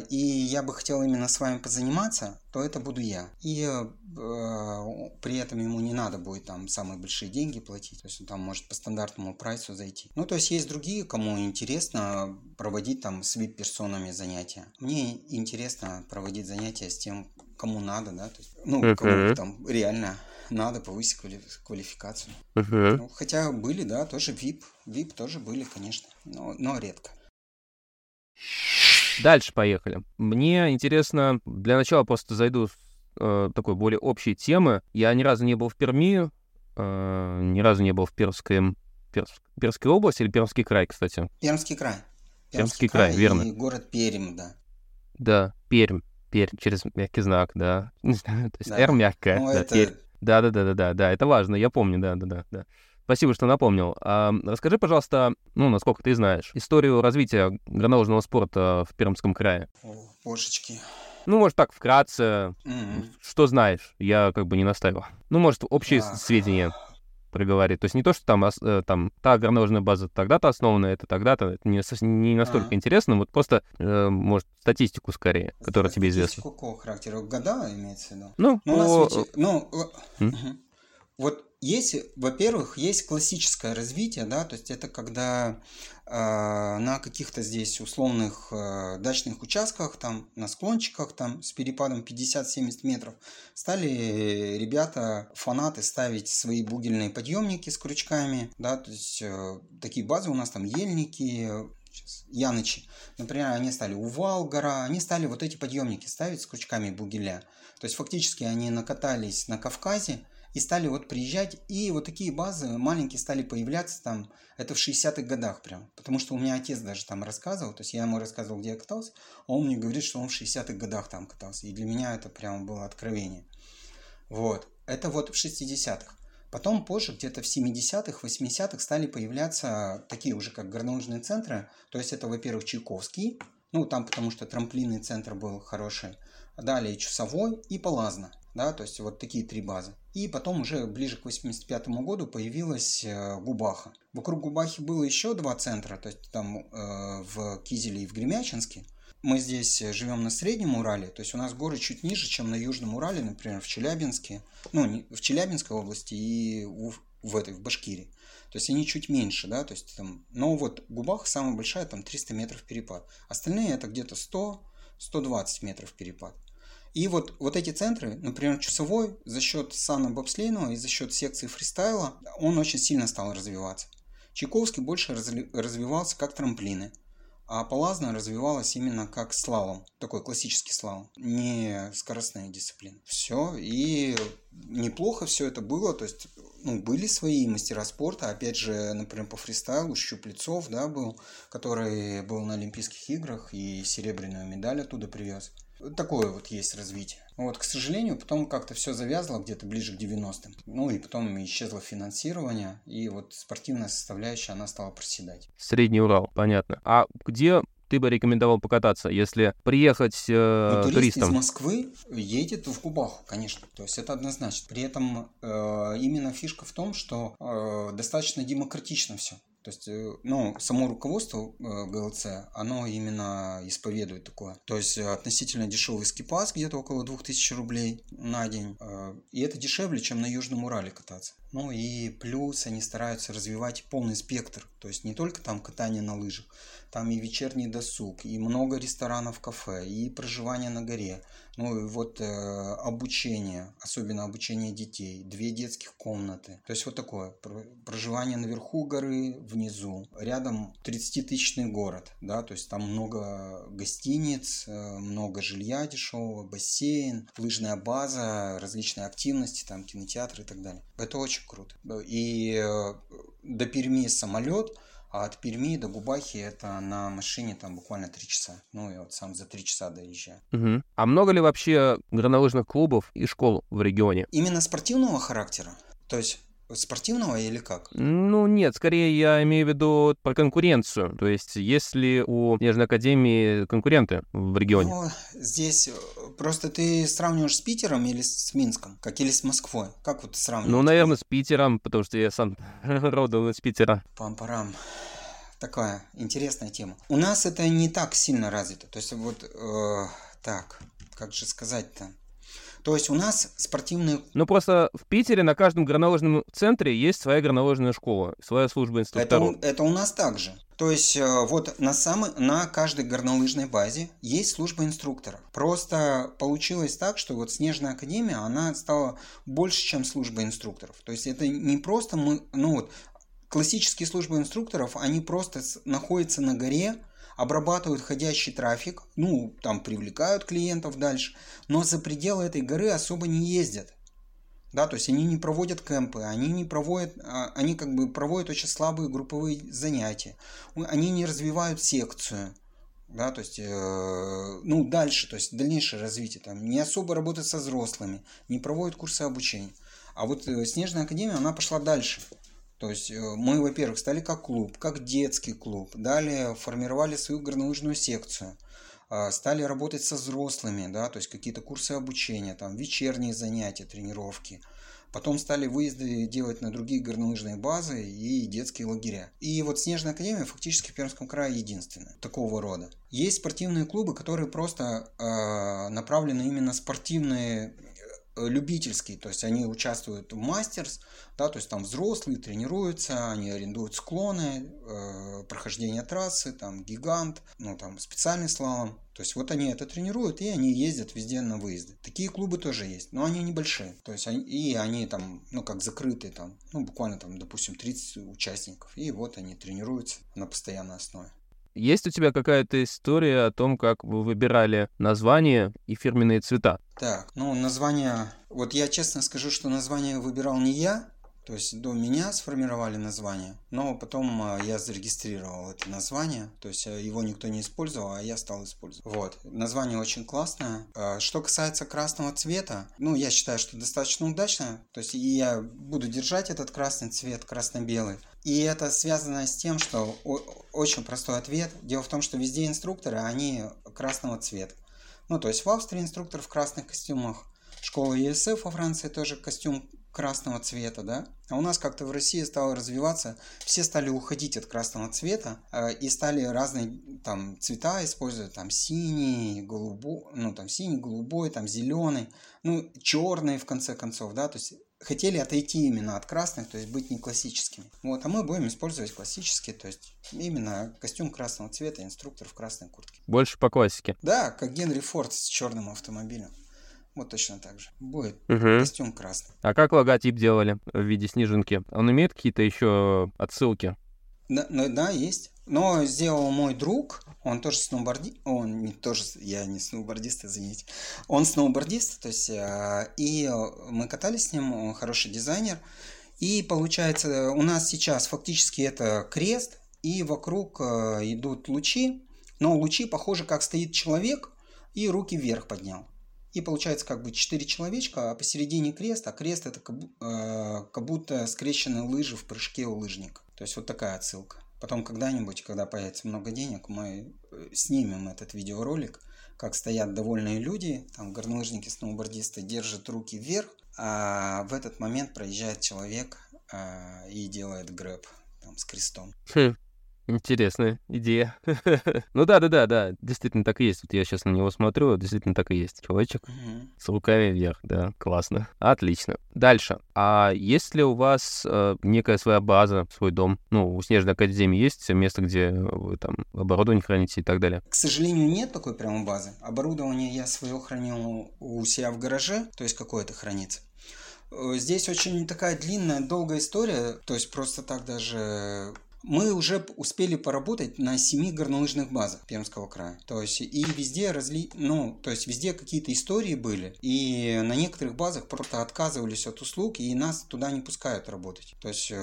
[SPEAKER 1] и я бы хотел именно с вами позаниматься, то это буду я. И э, при этом ему не надо будет там самые большие деньги платить, то есть он там может по стандартному прайсу зайти. Ну, то есть есть другие, кому интересно проводить там с VIP-персонами занятия. Мне интересно проводить занятия с тем, кому надо, да, то есть, ну, uh-huh. кому там реально надо повысить квали- квалификацию. Uh-huh. Ну, хотя были, да, тоже VIP, VIP тоже были, конечно, но, но редко.
[SPEAKER 3] Дальше поехали. Мне интересно, для начала просто зайду в э, такой более общей темы. Я ни разу не был в Перми, э, ни разу не был в Пермском, Перс, Пермской области или Пермский край, кстати?
[SPEAKER 1] Пермский край.
[SPEAKER 3] Пермский, Пермский край, край, верно.
[SPEAKER 1] И город Пермь, да.
[SPEAKER 3] Да, Пермь. Пермь через мягкий знак, да. То есть да. R мягкая. Ну, да, это... Да, да, да, да, да, да, это важно, я помню, да, да, да, да. Спасибо, что напомнил. А, расскажи, пожалуйста, ну, насколько ты знаешь, историю развития горнолыжного спорта в Пермском крае.
[SPEAKER 1] О, божечки.
[SPEAKER 3] Ну, может, так, вкратце. Mm-hmm. Что знаешь? Я как бы не настаивал. Ну, может, общие а, сведения. проговорить. То есть не то, что там, э, там та горнолыжная база тогда-то основана, это тогда-то, это не, не настолько а. интересно, вот просто, э, может, статистику скорее, которая тебе известна.
[SPEAKER 1] какого характера? Года имеется в виду?
[SPEAKER 3] Ну,
[SPEAKER 1] ну, по... ведь, ну, угу. Вот есть, во-первых, есть классическое развитие, да, то есть это когда э, на каких-то здесь условных э, дачных участках, там на склончиках, там с перепадом 50-70 метров, стали ребята, фанаты ставить свои бугельные подъемники с крючками, да, то есть э, такие базы у нас там ельники, сейчас, Янычи. Например, они стали Увал, гора, они стали вот эти подъемники ставить с крючками бугеля. То есть фактически они накатались на Кавказе, и стали вот приезжать, и вот такие базы маленькие стали появляться там, это в 60-х годах прям, потому что у меня отец даже там рассказывал, то есть я ему рассказывал, где я катался, а он мне говорит, что он в 60-х годах там катался, и для меня это прям было откровение. Вот, это вот в 60-х. Потом позже, где-то в 70-х, 80-х стали появляться такие уже как горнолыжные центры, то есть это, во-первых, Чайковский, ну там потому что трамплинный центр был хороший, далее Часовой и Полазно да, то есть вот такие три базы. И потом уже ближе к 85 году появилась э, Губаха. Вокруг Губахи было еще два центра, то есть там э, в Кизеле и в Гремячинске. Мы здесь живем на Среднем Урале, то есть у нас горы чуть ниже, чем на Южном Урале, например, в Челябинске, ну, в Челябинской области и в, в этой, в Башкирии. То есть они чуть меньше, да, то есть там, но вот Губаха самая большая, там 300 метров перепад. Остальные это где-то 100-120 метров перепад. И вот, вот эти центры, например, часовой, за счет Сана Бобслейного и за счет секции фристайла, он очень сильно стал развиваться. Чайковский больше развивался как трамплины, а Палазна развивалась именно как слалом, такой классический слалом, не скоростная дисциплина. Все, и неплохо все это было, то есть ну, были свои мастера спорта, опять же, например, по фристайлу Щуплецов, да, был, который был на Олимпийских играх и серебряную медаль оттуда привез. Такое вот есть развитие. Вот, к сожалению, потом как-то все завязло где-то ближе к 90-м. Ну и потом исчезло финансирование, и вот спортивная составляющая, она стала проседать.
[SPEAKER 3] Средний Урал, понятно. А где ты бы рекомендовал покататься, если приехать э, ну, турист туристом?
[SPEAKER 1] из Москвы едет в Кубаху, конечно. То есть это однозначно. При этом э, именно фишка в том, что э, достаточно демократично все. То есть, э, ну, само руководство э, ГЛЦ, оно именно исповедует такое. То есть, э, относительно дешевый скипас, где-то около 2000 рублей на день. И это дешевле, чем на Южном Урале кататься. Ну и плюс они стараются развивать полный спектр. То есть, не только там катание на лыжах, там и вечерний досуг, и много ресторанов, кафе, и проживание на горе. Ну и вот э, обучение, особенно обучение детей, две детских комнаты. То есть вот такое, проживание наверху горы, внизу. Рядом 30-тысячный город, да, то есть там много гостиниц, э, много жилья дешевого, бассейн, лыжная база, различные активности, там кинотеатры и так далее. Это очень круто. И э, до Перми самолет – а от Перми до Губахи это на машине там буквально три часа. Ну, и вот сам за три часа доезжаю.
[SPEAKER 3] Угу. А много ли вообще горнолыжных клубов и школ в регионе?
[SPEAKER 1] Именно спортивного характера? То есть спортивного или как?
[SPEAKER 3] Ну, нет, скорее я имею в виду про конкуренцию. То есть, есть ли у Нежной Академии конкуренты в регионе? Ну,
[SPEAKER 1] здесь э, просто ты сравниваешь с Питером или с Минском, как или с Москвой? Как вот сравнивать?
[SPEAKER 3] Ну, наверное, с Питером, потому что я сам родом из Питера.
[SPEAKER 1] Пам-парам такая интересная тема. У нас это не так сильно развито. То есть вот э, так, как же сказать-то? То есть у нас спортивные...
[SPEAKER 3] Ну просто в Питере на каждом горнолыжном центре есть своя горнолыжная школа, своя служба инструкторов.
[SPEAKER 1] Это, это у нас также. То есть э, вот на, самой, на каждой горнолыжной базе есть служба инструкторов. Просто получилось так, что вот Снежная Академия, она стала больше, чем служба инструкторов. То есть это не просто мы, ну вот, классические службы инструкторов, они просто находятся на горе, обрабатывают ходящий трафик, ну, там привлекают клиентов дальше, но за пределы этой горы особо не ездят. Да, то есть они не проводят кемпы, они не проводят, а, они как бы проводят очень слабые групповые занятия, они не развивают секцию, да, то есть, э, ну, дальше, то есть дальнейшее развитие, там, не особо работают со взрослыми, не проводят курсы обучения. А вот э, Снежная Академия, она пошла дальше. То есть э, мы, во-первых, стали как клуб, как детский клуб, далее формировали свою горнолыжную секцию, а, стали работать со взрослыми, да, то есть какие-то курсы обучения, там вечерние занятия, тренировки. Потом стали выезды делать на другие горнолыжные базы и детские лагеря. И вот Снежная Академия фактически в Пермском крае единственная такого рода. Есть спортивные клубы, которые просто э, направлены именно спортивные любительские, то есть они участвуют в мастерс, да, то есть там взрослые тренируются, они арендуют склоны, э, прохождение трассы, там гигант, ну там специальный слалом, то есть вот они это тренируют и они ездят везде на выезды. Такие клубы тоже есть, но они небольшие, то есть они, и они там, ну как закрытые там, ну буквально там, допустим, 30 участников, и вот они тренируются на постоянной основе.
[SPEAKER 3] Есть у тебя какая-то история о том, как вы выбирали название и фирменные цвета?
[SPEAKER 1] Так, ну название... Вот я честно скажу, что название выбирал не я, то есть до меня сформировали название, но потом а, я зарегистрировал это название, то есть э, его никто не использовал, а я стал использовать. Вот, название очень классное. А, что касается красного цвета, ну, я считаю, что достаточно удачно, то есть я буду держать этот красный цвет, красно-белый. И это связано с тем, что очень простой ответ. Дело в том, что везде инструкторы, они красного цвета. Ну, то есть в Австрии инструктор в красных костюмах, школа ESF во Франции тоже костюм красного цвета, да, а у нас как-то в России стало развиваться, все стали уходить от красного цвета э, и стали разные там цвета использовать, там синий, голубой, ну там синий, голубой, там зеленый, ну черный в конце концов, да, то есть хотели отойти именно от красных, то есть быть не классическими. Вот, а мы будем использовать классические, то есть именно костюм красного цвета, инструктор в красной куртке.
[SPEAKER 3] Больше по классике.
[SPEAKER 1] Да, как Генри Форд с черным автомобилем. Вот точно так же. Будет угу. костюм красный.
[SPEAKER 3] А как логотип делали в виде снежинки? Он имеет какие-то еще отсылки?
[SPEAKER 1] Да, ну, да, есть. Но сделал мой друг, он тоже сноубордист, он не тоже, я не сноубордист, извините, он сноубордист, то есть, э, и мы катались с ним, он хороший дизайнер, и получается, у нас сейчас фактически это крест, и вокруг э, идут лучи, но лучи похожи, как стоит человек, и руки вверх поднял. И получается как бы четыре человечка, а посередине крест, а крест это э, как будто скрещенные лыжи в прыжке у лыжника. То есть вот такая отсылка. Потом когда-нибудь, когда появится много денег, мы э, снимем этот видеоролик, как стоят довольные люди, там горнолыжники, сноубордисты держат руки вверх, а в этот момент проезжает человек а, и делает грэп там, с крестом.
[SPEAKER 3] Хм. Интересная идея. ну да, да, да, да, действительно так и есть. Вот я сейчас на него смотрю, действительно так и есть. Человечек mm-hmm. с руками вверх, да, классно. Отлично. Дальше. А есть ли у вас э, некая своя база, свой дом? Ну, у Снежной Академии есть место, где вы там оборудование храните и так далее?
[SPEAKER 1] К сожалению, нет такой прямо базы. Оборудование я свое хранил у себя в гараже, то есть какое-то хранится. Э, здесь очень такая длинная, долгая история, то есть просто так даже мы уже успели поработать на семи горнолыжных базах Пермского края. То есть и везде разли... ну, то есть везде какие-то истории были, и на некоторых базах просто отказывались от услуг, и нас туда не пускают работать. То есть, э,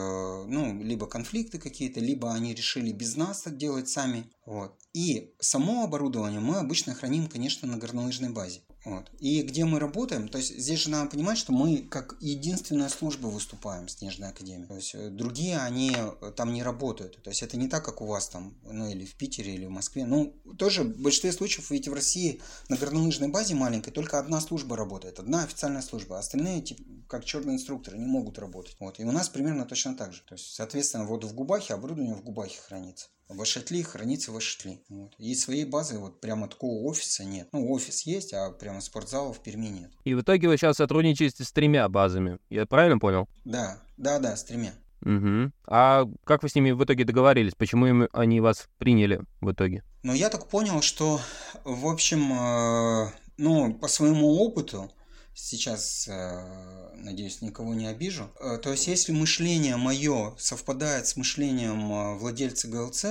[SPEAKER 1] ну, либо конфликты какие-то, либо они решили без нас это делать сами. Вот. И само оборудование мы обычно храним, конечно, на горнолыжной базе. Вот. И где мы работаем, то есть здесь же надо понимать, что мы как единственная служба выступаем, Снежная Академия. То есть э, другие, они э, там не работают. То есть это не так, как у вас там, ну или в Питере, или в Москве. Ну, тоже в большинстве случаев, ведь в России на горнолыжной базе маленькой только одна служба работает, одна официальная служба. Остальные, типа, как черные инструкторы, не могут работать. Вот. И у нас примерно точно так же. То есть, соответственно, вот в Губахе оборудование в Губахе хранится. В Ашатли хранится в Ашатли. Вот. И своей базы вот прямо такого офиса нет. Ну, офис есть, а прямо спортзала в Перми нет.
[SPEAKER 3] И в итоге вы сейчас сотрудничаете с тремя базами. Я правильно понял?
[SPEAKER 1] Да, да, да, с тремя.
[SPEAKER 3] Угу. А как вы с ними в итоге договорились? Почему им, они вас приняли в итоге?
[SPEAKER 1] Ну, я так понял, что, в общем, э, ну, по своему опыту, сейчас, э, надеюсь, никого не обижу. Э, то есть, если мышление мое совпадает с мышлением э, владельца ГЛЦ,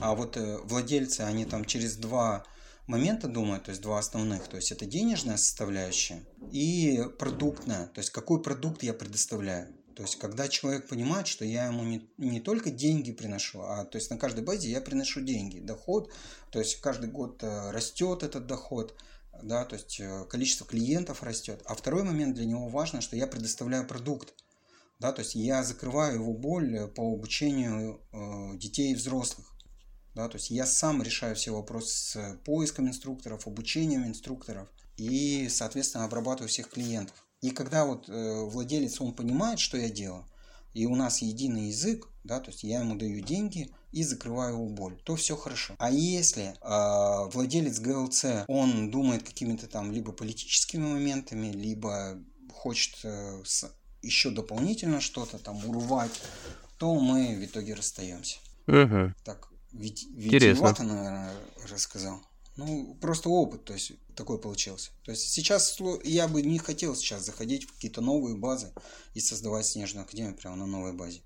[SPEAKER 1] а вот владельцы, они там через два момента думают, то есть два основных, то есть это денежная составляющая и продуктная, то есть какой продукт я предоставляю. То есть, когда человек понимает, что я ему не, не только деньги приношу, а то есть на каждой базе я приношу деньги, доход, то есть каждый год растет этот доход, да, то есть э, количество клиентов растет. А второй момент для него важно, что я предоставляю продукт, да, то есть я закрываю его боль э, по обучению э, детей и взрослых. Да, то есть я сам решаю все вопросы с поиском инструкторов, обучением инструкторов и, соответственно, обрабатываю всех клиентов. И когда вот владелец, он понимает, что я делаю, и у нас единый язык, да, то есть я ему даю деньги и закрываю его боль, то все хорошо. А если э, владелец ГЛЦ, он думает какими-то там либо политическими моментами, либо хочет э, с, еще дополнительно что-то там урвать, то мы в итоге расстаемся.
[SPEAKER 3] Угу.
[SPEAKER 1] Так, ведь, витиевато, наверное, рассказал. Ну, просто опыт, то есть такой получился. То есть сейчас я бы не хотел сейчас заходить в какие-то новые базы и создавать снежную академию прямо на новой базе.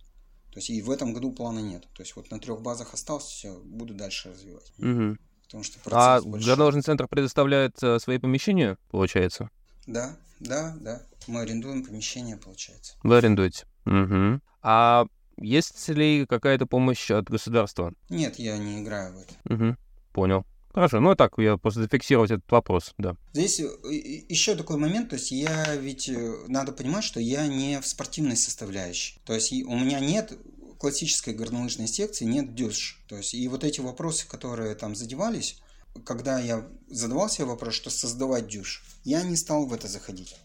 [SPEAKER 1] То есть и в этом году плана нет. То есть вот на трех базах остался, все, буду дальше развивать.
[SPEAKER 3] Угу.
[SPEAKER 1] Потому что
[SPEAKER 3] а горнолыжный центр предоставляет э, свои помещения, получается?
[SPEAKER 1] Да, да, да. Мы арендуем помещение, получается.
[SPEAKER 3] Вы арендуете. Угу. А есть ли какая-то помощь от государства?
[SPEAKER 1] Нет, я не играю в это.
[SPEAKER 3] Угу. Понял. Хорошо, ну так, я просто зафиксировать этот вопрос, да.
[SPEAKER 1] Здесь э, еще такой момент, то есть я ведь, э, надо понимать, что я не в спортивной составляющей. То есть у меня нет классической горнолыжной секции, нет дюш. То есть и вот эти вопросы, которые там задевались, когда я задавал себе вопрос, что создавать дюш, я не стал в это заходить.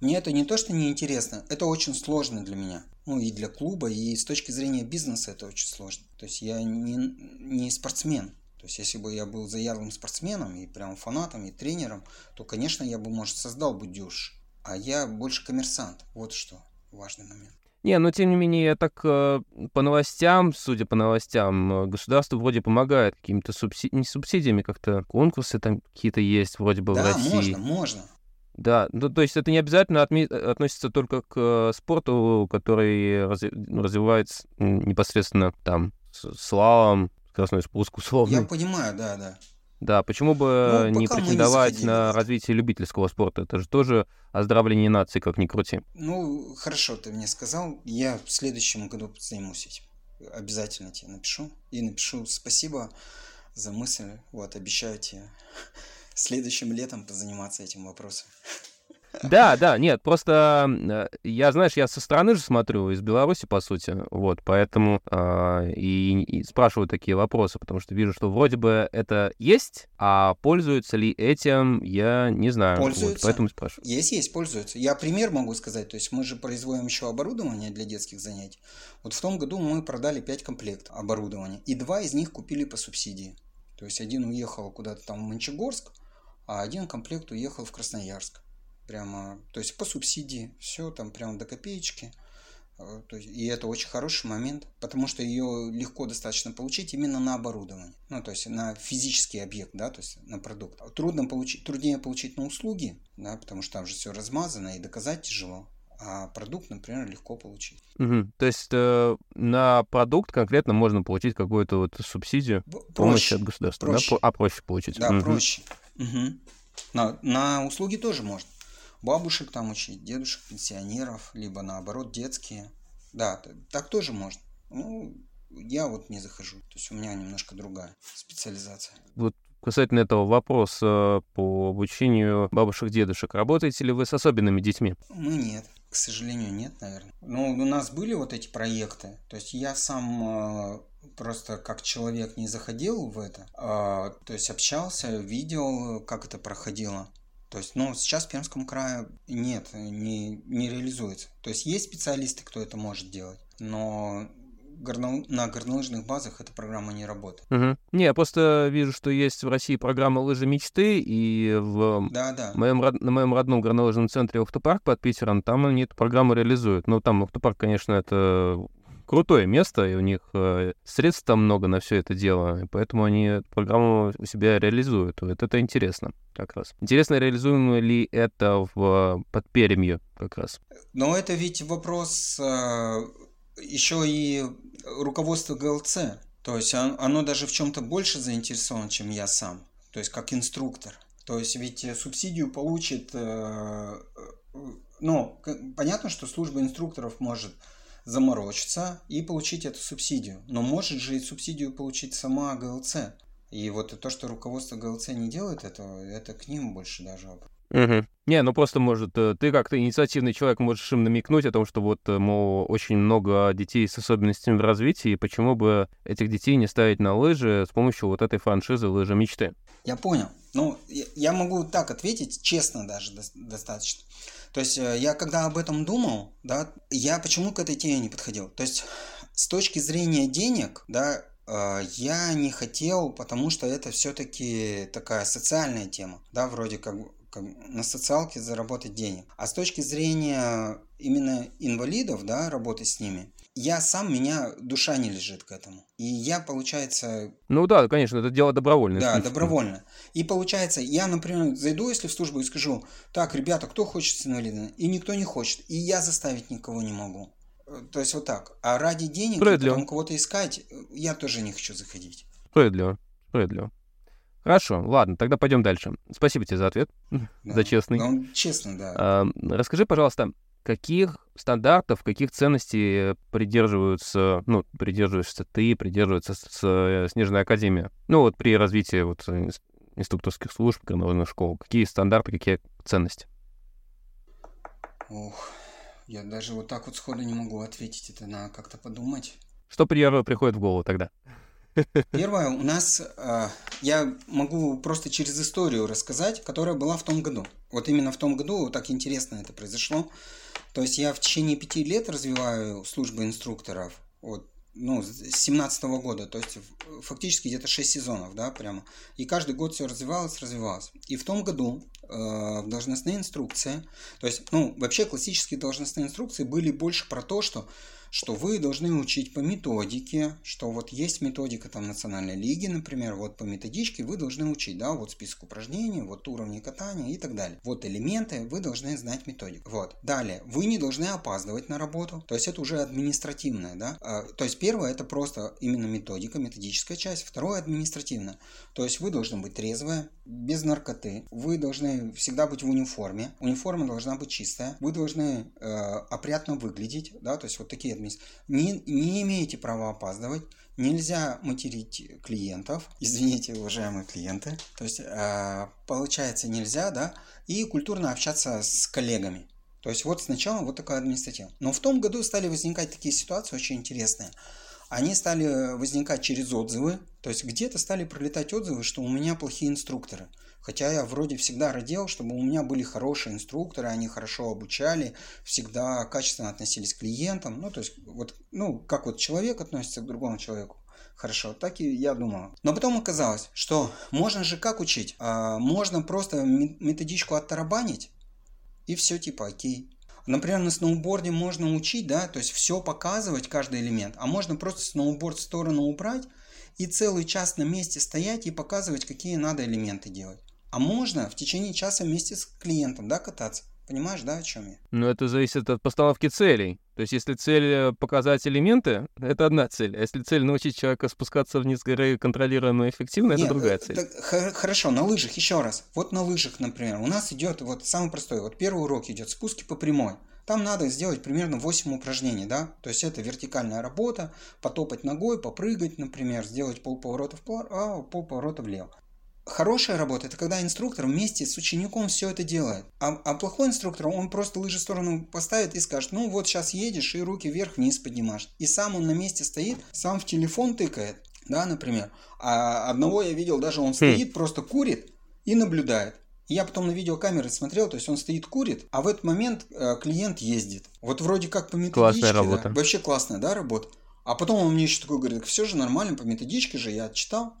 [SPEAKER 1] Мне это не то, что не интересно, это очень сложно для меня. Ну и для клуба, и с точки зрения бизнеса это очень сложно. То есть я не, не спортсмен. То есть, если бы я был заядлым спортсменом и прям фанатом и тренером, то, конечно, я бы, может, создал бы дюш. А я больше коммерсант. Вот что важный момент.
[SPEAKER 3] Не, но тем не менее, я так э, по новостям, судя по новостям, э, государство вроде помогает какими-то субсидиями, не субсидиями, как-то конкурсы там какие-то есть вроде бы
[SPEAKER 1] да,
[SPEAKER 3] в России.
[SPEAKER 1] можно, можно.
[SPEAKER 3] Да, ну то есть это не обязательно отми- относится только к э, спорту, который разви- ну, развивается непосредственно там с слалом, скоростной спуск условно.
[SPEAKER 1] Я понимаю, да, да.
[SPEAKER 3] Да, почему бы ну, не претендовать не на развитие любительского спорта? Это же тоже оздоровление нации, как ни крути.
[SPEAKER 1] Ну, хорошо, ты мне сказал. Я в следующем году займусь этим. Обязательно тебе напишу. И напишу спасибо за мысль. Вот, обещаю тебе следующим летом позаниматься этим вопросом.
[SPEAKER 3] Да, да, нет, просто э, я, знаешь, я со стороны же смотрю, из Беларуси, по сути, вот, поэтому э, и, и спрашиваю такие вопросы, потому что вижу, что вроде бы это есть, а пользуются ли этим, я не знаю.
[SPEAKER 1] Пользуются.
[SPEAKER 3] Вот, поэтому спрашиваю.
[SPEAKER 1] Есть, есть, пользуются. Я пример могу сказать, то есть мы же производим еще оборудование для детских занятий. Вот в том году мы продали 5 комплектов оборудования, и два из них купили по субсидии. То есть один уехал куда-то там в Мончегорск, а один комплект уехал в Красноярск прямо, то есть по субсидии, все там прямо до копеечки. Э, то есть, и это очень хороший момент, потому что ее легко достаточно получить именно на оборудование, ну то есть на физический объект, да, то есть на продукт. Трудно получить, труднее получить на услуги, да, потому что там же все размазано и доказать тяжело. А продукт, например, легко получить.
[SPEAKER 3] Угу. То есть э, на продукт конкретно можно получить какую-то вот субсидию, проще, помощь от государства, проще. да? А проще получить.
[SPEAKER 1] Да,
[SPEAKER 3] угу.
[SPEAKER 1] проще. Угу. На, на услуги тоже можно бабушек там учить, дедушек, пенсионеров, либо наоборот детские. Да, так тоже можно. Ну, я вот не захожу. То есть у меня немножко другая специализация.
[SPEAKER 3] Вот касательно этого вопроса по обучению бабушек-дедушек. Работаете ли вы с особенными детьми?
[SPEAKER 1] Мы нет. К сожалению, нет, наверное. Но у нас были вот эти проекты. То есть я сам э, просто как человек не заходил в это, а, то есть общался, видел, как это проходило. То есть, ну, сейчас в Пермском крае нет, не, не реализуется. То есть, есть специалисты, кто это может делать, но горно... на горнолыжных базах эта программа не работает.
[SPEAKER 3] Угу. Не, я просто вижу, что есть в России программа «Лыжи мечты», и в
[SPEAKER 1] да, да.
[SPEAKER 3] Моем, на моем родном горнолыжном центре «Автопарк» под Питером, там они эту программу реализуют. Ну, там «Автопарк», конечно, это крутое место, и у них э, средств там много на все это дело, и поэтому они эту программу у себя реализуют. Вот это интересно как раз. Интересно, реализуемо ли это в, под Перемью как раз?
[SPEAKER 1] Но это ведь вопрос э, еще и руководства ГЛЦ. То есть оно даже в чем-то больше заинтересовано, чем я сам. То есть как инструктор. То есть ведь субсидию получит... Э, э, ну, понятно, что служба инструкторов может заморочиться и получить эту субсидию. Но может же и субсидию получить сама ГЛЦ. И вот то, что руководство ГЛЦ не делает этого, это к ним больше даже вопрос.
[SPEAKER 3] Угу. Не, ну просто, может, э, ты как-то инициативный человек можешь им намекнуть о том, что вот, э, мол, очень много детей с особенностями в развитии, и почему бы этих детей не ставить на лыжи с помощью вот этой франшизы «Лыжи мечты».
[SPEAKER 1] Я понял. Ну, я могу так ответить, честно даже достаточно. То есть э, я когда об этом думал, да, я почему к этой теме не подходил? То есть с точки зрения денег, да, э, я не хотел, потому что это все-таки такая социальная тема, да, вроде как, как на социалке заработать денег. А с точки зрения именно инвалидов, да, работы с ними, я сам, меня душа не лежит к этому. И я, получается...
[SPEAKER 3] Ну да, конечно, это дело добровольное.
[SPEAKER 1] Да, добровольно. И получается, я, например, зайду, если в службу и скажу, так, ребята, кто хочет с инвалидом? И никто не хочет. И я заставить никого не могу. Э, то есть вот так. А ради денег потом кого-то искать, э, я тоже не хочу заходить.
[SPEAKER 3] Справедливо. Справедливо. Хорошо, ладно, тогда пойдем дальше. Спасибо тебе за ответ, да. за честный.
[SPEAKER 1] Ну, честно, да.
[SPEAKER 3] А, расскажи, пожалуйста, каких стандартов, каких ценностей придерживаются, ну, придерживаешься ты, придерживается с, Снежная Академия? Ну, вот при развитии вот инструкторских служб, горнолыжных школ, какие стандарты, какие ценности?
[SPEAKER 1] Ох, я даже вот так вот сходу не могу ответить, это надо как-то подумать.
[SPEAKER 3] Что первое приходит в голову тогда?
[SPEAKER 1] Первое, у нас, э, я могу просто через историю рассказать, которая была в том году. Вот именно в том году вот так интересно это произошло. То есть я в течение пяти лет развиваю службу инструкторов. Вот, ну, с 17 года, то есть фактически где-то 6 сезонов, да, прямо. И каждый год все развивалось, развивалось. И в том году э, должностные инструкции, то есть, ну, вообще классические должностные инструкции были больше про то, что что вы должны учить по методике, что вот есть методика там национальной лиги, например, вот по методичке вы должны учить, да, вот список упражнений, вот уровни катания и так далее. Вот элементы, вы должны знать методику. Вот. Далее, вы не должны опаздывать на работу, то есть это уже административное, да. А, то есть первое это просто именно методика, методическая часть, второе административное. То есть вы должны быть трезвые, без наркоты, вы должны всегда быть в униформе, униформа должна быть чистая, вы должны э, опрятно выглядеть, да, то есть вот такие административные. Не, не имеете права опаздывать, нельзя материть клиентов, извините, уважаемые клиенты, то есть э, получается нельзя, да, и культурно общаться с коллегами. То есть вот сначала вот такая административа. Но в том году стали возникать такие ситуации очень интересные они стали возникать через отзывы, то есть где-то стали пролетать отзывы, что у меня плохие инструкторы. Хотя я вроде всегда родил, чтобы у меня были хорошие инструкторы, они хорошо обучали, всегда качественно относились к клиентам. Ну, то есть, вот, ну, как вот человек относится к другому человеку. Хорошо, так и я думал. Но потом оказалось, что можно же как учить? А, можно просто методичку оттарабанить, и все типа окей. Например, на сноуборде можно учить, да, то есть все показывать, каждый элемент, а можно просто сноуборд в сторону убрать и целый час на месте стоять и показывать, какие надо элементы делать. А можно в течение часа вместе с клиентом, да, кататься. Понимаешь, да, о чем я?
[SPEAKER 3] Ну, это зависит от постановки целей. То есть, если цель э, показать элементы, это одна цель. А если цель научить человека спускаться вниз горы контролируемо и эффективно, Нет, это другая э, цель.
[SPEAKER 1] Так, хорошо, на лыжах еще раз. Вот на лыжах, например, у нас идет вот самый простой. Вот первый урок идет спуски по прямой. Там надо сделать примерно 8 упражнений, да, то есть это вертикальная работа, потопать ногой, попрыгать, например, сделать полповорота вправо, а полповорота влево. Хорошая работа – это когда инструктор вместе с учеником все это делает. А, а плохой инструктор, он просто лыжи в сторону поставит и скажет, ну вот сейчас едешь и руки вверх-вниз поднимаешь. И сам он на месте стоит, сам в телефон тыкает, да, например. А одного я видел, даже он хм. стоит, просто курит и наблюдает. Я потом на видеокамеры смотрел, то есть он стоит, курит, а в этот момент э, клиент ездит. Вот вроде как по методичке.
[SPEAKER 3] Классная работа.
[SPEAKER 1] Да, вообще классная, да, работа. А потом он мне еще такой говорит, все же нормально, по методичке же я читал.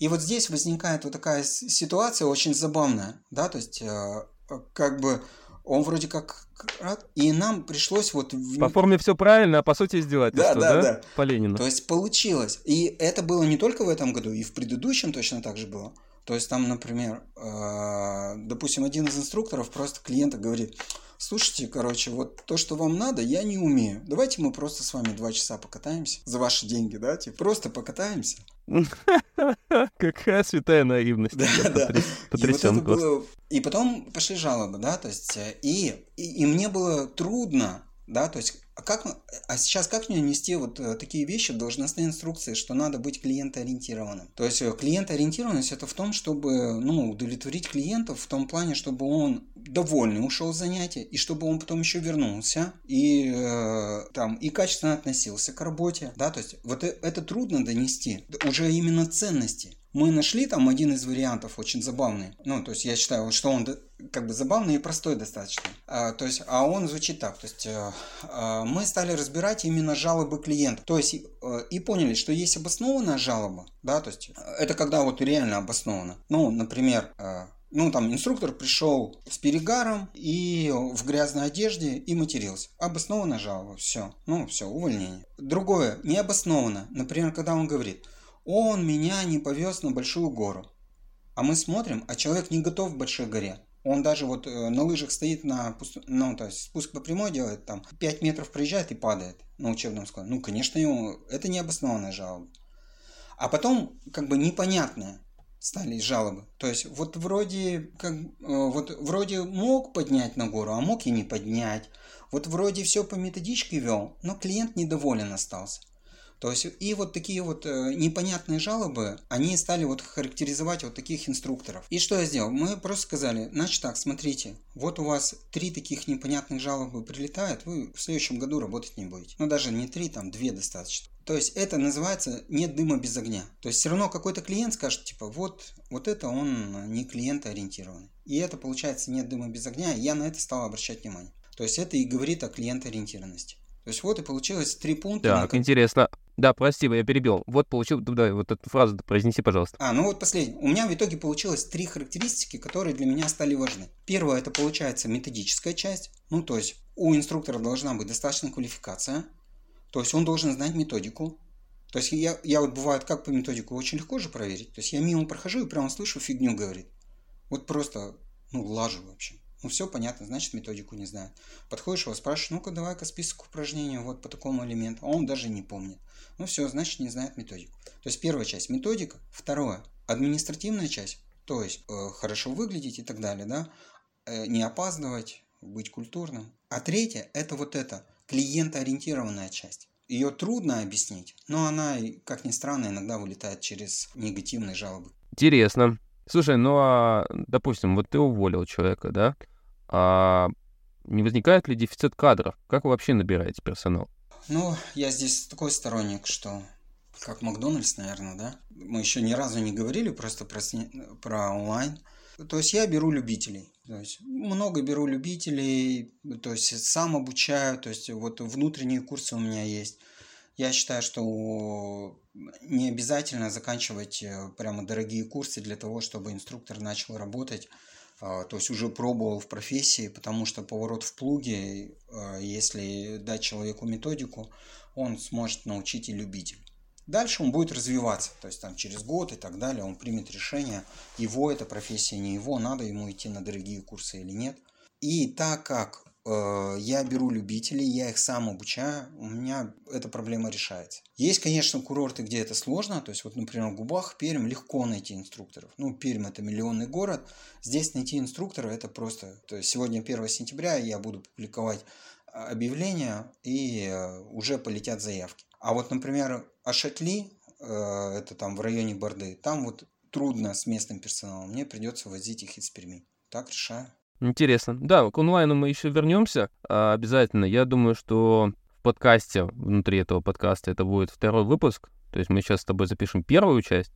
[SPEAKER 1] И вот здесь возникает вот такая ситуация очень забавная, да, то есть э, как бы он вроде как рад, и нам пришлось вот...
[SPEAKER 3] По форме все правильно, а по сути издевательство, да? Да, да, По Ленину.
[SPEAKER 1] То есть получилось. И это было не только в этом году, и в предыдущем точно так же было. То есть там, например, э, допустим, один из инструкторов просто клиента говорит, слушайте, короче, вот то, что вам надо, я не умею. Давайте мы просто с вами два часа покатаемся за ваши деньги, да, типа просто покатаемся.
[SPEAKER 3] Какая святая наивность. Да, да. Потрясен и, вот было...
[SPEAKER 1] и потом пошли жалобы, да, то есть, э, и, и, и мне было трудно, да, то есть а, как, а сейчас как мне нести вот э, такие вещи должностные инструкции, что надо быть клиентоориентированным? То есть э, клиентоориентированность это в том, чтобы ну, удовлетворить клиентов в том плане, чтобы он довольный ушел с занятия, и чтобы он потом еще вернулся и э, там и качественно относился к работе. Да, то есть вот это трудно донести, уже именно ценности. Мы нашли там один из вариантов очень забавный. Ну, то есть я считаю, что он как бы забавный и простой достаточно. А, то есть, а он звучит так. То есть а, а, мы стали разбирать именно жалобы клиента. То есть а, и поняли, что есть обоснованная жалоба, да, то есть это когда вот реально обосновано. Ну, например, ну, там инструктор пришел с перегаром и в грязной одежде и матерился. Обоснованная жалоба, все. Ну, все, увольнение. Другое, необоснованно. Например, когда он говорит – он меня не повез на большую гору. А мы смотрим, а человек не готов к большой горе. Он даже вот э, на лыжах стоит на, ну, то есть спуск по прямой делает, там 5 метров проезжает и падает на учебном складе. Ну, конечно, ему, это необоснованная жалоба. А потом, как бы непонятное стали жалобы. То есть вот вроде, как, э, вот вроде мог поднять на гору, а мог и не поднять. Вот вроде все по методичке вел, но клиент недоволен остался. То есть и вот такие вот э, непонятные жалобы, они стали вот характеризовать вот таких инструкторов. И что я сделал? Мы просто сказали, значит так, смотрите, вот у вас три таких непонятных жалобы прилетают, вы в следующем году работать не будете. Ну даже не три, там две достаточно. То есть это называется нет дыма без огня. То есть все равно какой-то клиент скажет, типа, вот, вот это он не клиентоориентированный. И это получается нет дыма без огня, и я на это стал обращать внимание. То есть это и говорит о клиентоориентированности. То есть вот и получилось три пункта.
[SPEAKER 3] Так, на... интересно. Да, прости, я перебил. Вот получил, да, вот эту фразу произнеси, пожалуйста.
[SPEAKER 1] А, ну вот последний. У меня в итоге получилось три характеристики, которые для меня стали важны. Первое, это получается методическая часть. Ну, то есть у инструктора должна быть достаточная квалификация. То есть он должен знать методику. То есть я, я вот бывает как по методику очень легко же проверить. То есть я мимо прохожу и прямо слышу фигню говорит. Вот просто, ну, лажу вообще. Ну, все понятно, значит, методику не знает. Подходишь его, спрашиваешь, ну-ка, давай-ка список упражнений вот по такому элементу. А он даже не помнит. Ну, все, значит, не знает методику. То есть, первая часть – методика. Второе – административная часть. То есть, э, хорошо выглядеть и так далее, да. Э, не опаздывать, быть культурным. А третье – это вот это, клиентоориентированная часть. Ее трудно объяснить, но она, как ни странно, иногда вылетает через негативные жалобы.
[SPEAKER 3] Интересно. Слушай, ну а, допустим, вот ты уволил человека, да? А не возникает ли дефицит кадров? Как вы вообще набираете персонал?
[SPEAKER 1] Ну, я здесь такой сторонник, что как Макдональдс, наверное, да? Мы еще ни разу не говорили просто про, про онлайн. То есть я беру любителей. То есть много беру любителей, то есть сам обучаю, то есть вот внутренние курсы у меня есть. Я считаю, что не обязательно заканчивать э, прямо дорогие курсы для того, чтобы инструктор начал работать то есть уже пробовал в профессии, потому что поворот в плуге, а, если дать человеку методику, он сможет научить и любить. Дальше он будет развиваться, то есть там через год и так далее, он примет решение, его эта профессия, не его, надо ему идти на дорогие курсы или нет. И так как я беру любителей, я их сам обучаю, у меня эта проблема решается. Есть, конечно, курорты, где это сложно, то есть вот, например, в Губах, Пермь легко найти инструкторов. Ну, Пермь это миллионный город, здесь найти инструктора это просто, то есть сегодня 1 сентября, я буду публиковать а, объявления и э, уже полетят заявки. А вот, например, Ашатли, э, это там в районе Борды, там вот трудно с местным персоналом, мне придется возить их из Перми. Так решаю.
[SPEAKER 3] Интересно. Да, к онлайну мы еще вернемся а, обязательно. Я думаю, что в подкасте, внутри этого подкаста, это будет второй выпуск. То есть мы сейчас с тобой запишем первую часть.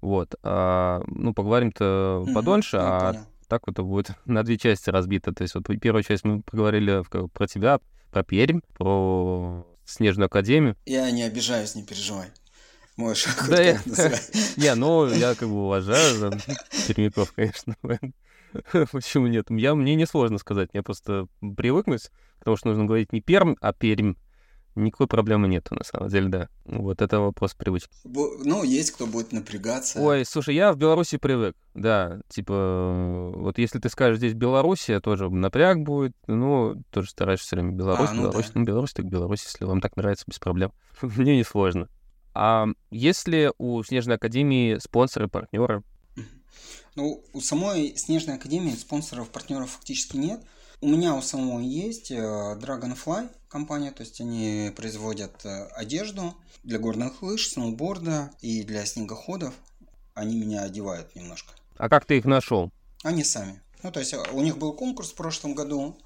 [SPEAKER 3] Вот. А, ну, поговорим-то mm-hmm. подольше, а понял. так вот это будет на две части разбито. То есть вот первую часть мы поговорили про тебя, про Пермь, про Снежную Академию.
[SPEAKER 1] Я не обижаюсь, не переживай. Можешь
[SPEAKER 3] да я... Не, ну, я как бы уважаю пермяков, конечно. Почему нет? Я, мне не сложно сказать, мне просто привыкнуть, потому что нужно говорить не Перм, а Пермь. Никакой проблемы нету, на самом деле, да. Вот это вопрос привычки.
[SPEAKER 1] Ну, есть кто будет напрягаться.
[SPEAKER 3] Ой, слушай, я в Беларуси привык, да. Типа, вот если ты скажешь здесь Беларусь, тоже напряг будет. Ну, тоже стараешься все время Беларусь, а, ну Беларусь. Да. Ну, Беларусь, так Беларусь, если вам так нравится, без проблем. Мне не сложно. А если у Снежной Академии спонсоры, партнеры?
[SPEAKER 1] Ну, у самой Снежной Академии спонсоров, партнеров фактически нет. У меня у самого есть э, Dragonfly компания, то есть они производят э, одежду для горных лыж, сноуборда и для снегоходов. Они меня одевают немножко.
[SPEAKER 3] А как ты их нашел?
[SPEAKER 1] Они сами. Ну, то есть э, у них был конкурс в прошлом году,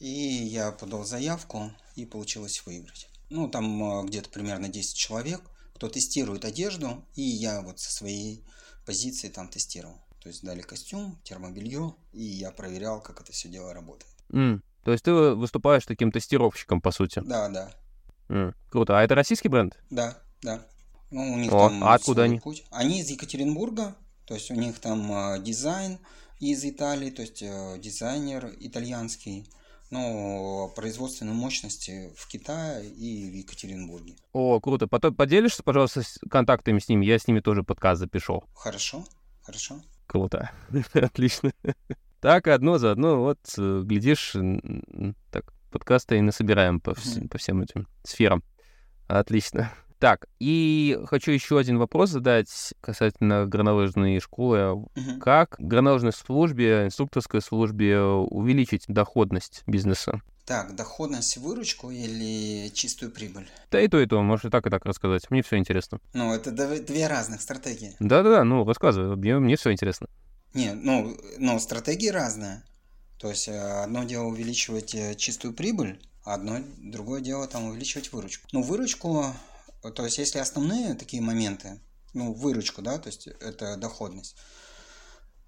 [SPEAKER 1] и я подал заявку, и получилось выиграть. Ну, там где-то примерно 10 человек кто тестирует одежду, и я вот со своей позиции там тестировал. То есть дали костюм, термобелье, и я проверял, как это все дело работает.
[SPEAKER 3] М, То есть ты выступаешь таким тестировщиком, по сути.
[SPEAKER 1] Да, да,
[SPEAKER 3] М, Круто. А это российский бренд?
[SPEAKER 1] да, да. Ну, у них
[SPEAKER 3] О,
[SPEAKER 1] там
[SPEAKER 3] а откуда они?
[SPEAKER 1] путь. Они из Екатеринбурга, то есть у них там э, дизайн из Италии, то есть э, дизайнер итальянский, но производственные мощности в Китае и в Екатеринбурге.
[SPEAKER 3] О, круто. Потом поделишься, пожалуйста, с контактами с ними. Я с ними тоже подкаст запишу.
[SPEAKER 1] Хорошо, хорошо.
[SPEAKER 3] Круто. Отлично. Так, одно за одно. Вот, э, глядишь, так, подкасты и насобираем по, вс- по всем этим сферам. Отлично. Так, и хочу еще один вопрос задать касательно горнолыжной школы.
[SPEAKER 1] Мгм.
[SPEAKER 3] Как в горнолыжной службе, инструкторской службе увеличить доходность бизнеса?
[SPEAKER 1] Так, доходность, выручку или чистую прибыль?
[SPEAKER 3] Да и то, и то, можешь и так, и так рассказать. Мне все интересно.
[SPEAKER 1] Ну, это дв- две разных стратегии.
[SPEAKER 3] Да-да-да, ну, рассказывай, мне, мне все интересно.
[SPEAKER 1] Не, ну, но стратегии разные. То есть э, одно дело увеличивать э, чистую прибыль, а одно другое дело там увеличивать выручку. Ну, выручку, то есть если основные такие моменты, ну, выручку, да, то есть это доходность.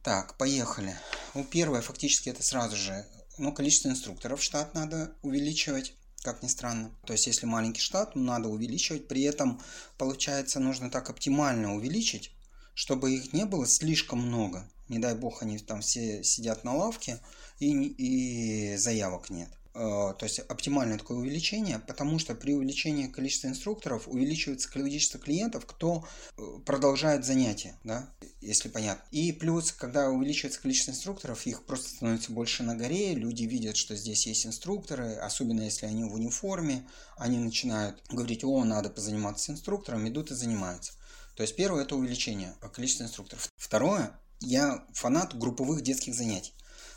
[SPEAKER 1] Так, поехали. Ну, первое, фактически, это сразу же, ну, количество инструкторов в штат надо увеличивать, как ни странно. То есть, если маленький штат, ну, надо увеличивать. При этом, получается, нужно так оптимально увеличить, чтобы их не было слишком много. Не дай бог, они там все сидят на лавке и, и заявок нет. Э, То есть оптимальное такое увеличение, потому что при увеличении количества инструкторов увеличивается количество клиентов, кто э, продолжает занятия, да, если понятно. И плюс, когда увеличивается количество инструкторов, их просто становится больше на горе, люди видят, что здесь есть инструкторы, особенно если они в униформе, они начинают говорить, о, надо позаниматься с инструктором, идут и занимаются. То есть первое это увеличение количества инструкторов. Второе, я фанат групповых детских занятий.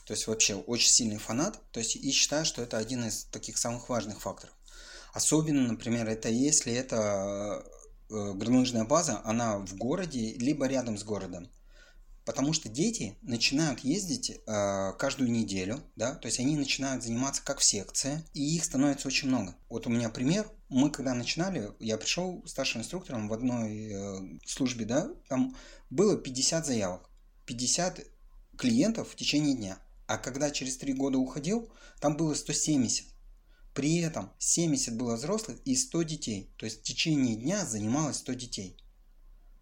[SPEAKER 1] То есть вообще очень сильный фанат. То есть и считаю, что это один из таких самых важных факторов. Особенно, например, это если это э, горнолыжная база, она в городе, либо рядом с городом. Потому что дети начинают ездить э, каждую неделю, да, то есть они начинают заниматься как в секции, и их становится очень много. Вот у меня пример. Мы когда начинали, я пришел старшим инструктором в одной э, службе, да, там было 50 заявок, 50 клиентов в течение дня. А когда через 3 года уходил, там было 170. При этом 70 было взрослых и 100 детей. То есть в течение дня занималось 100 детей.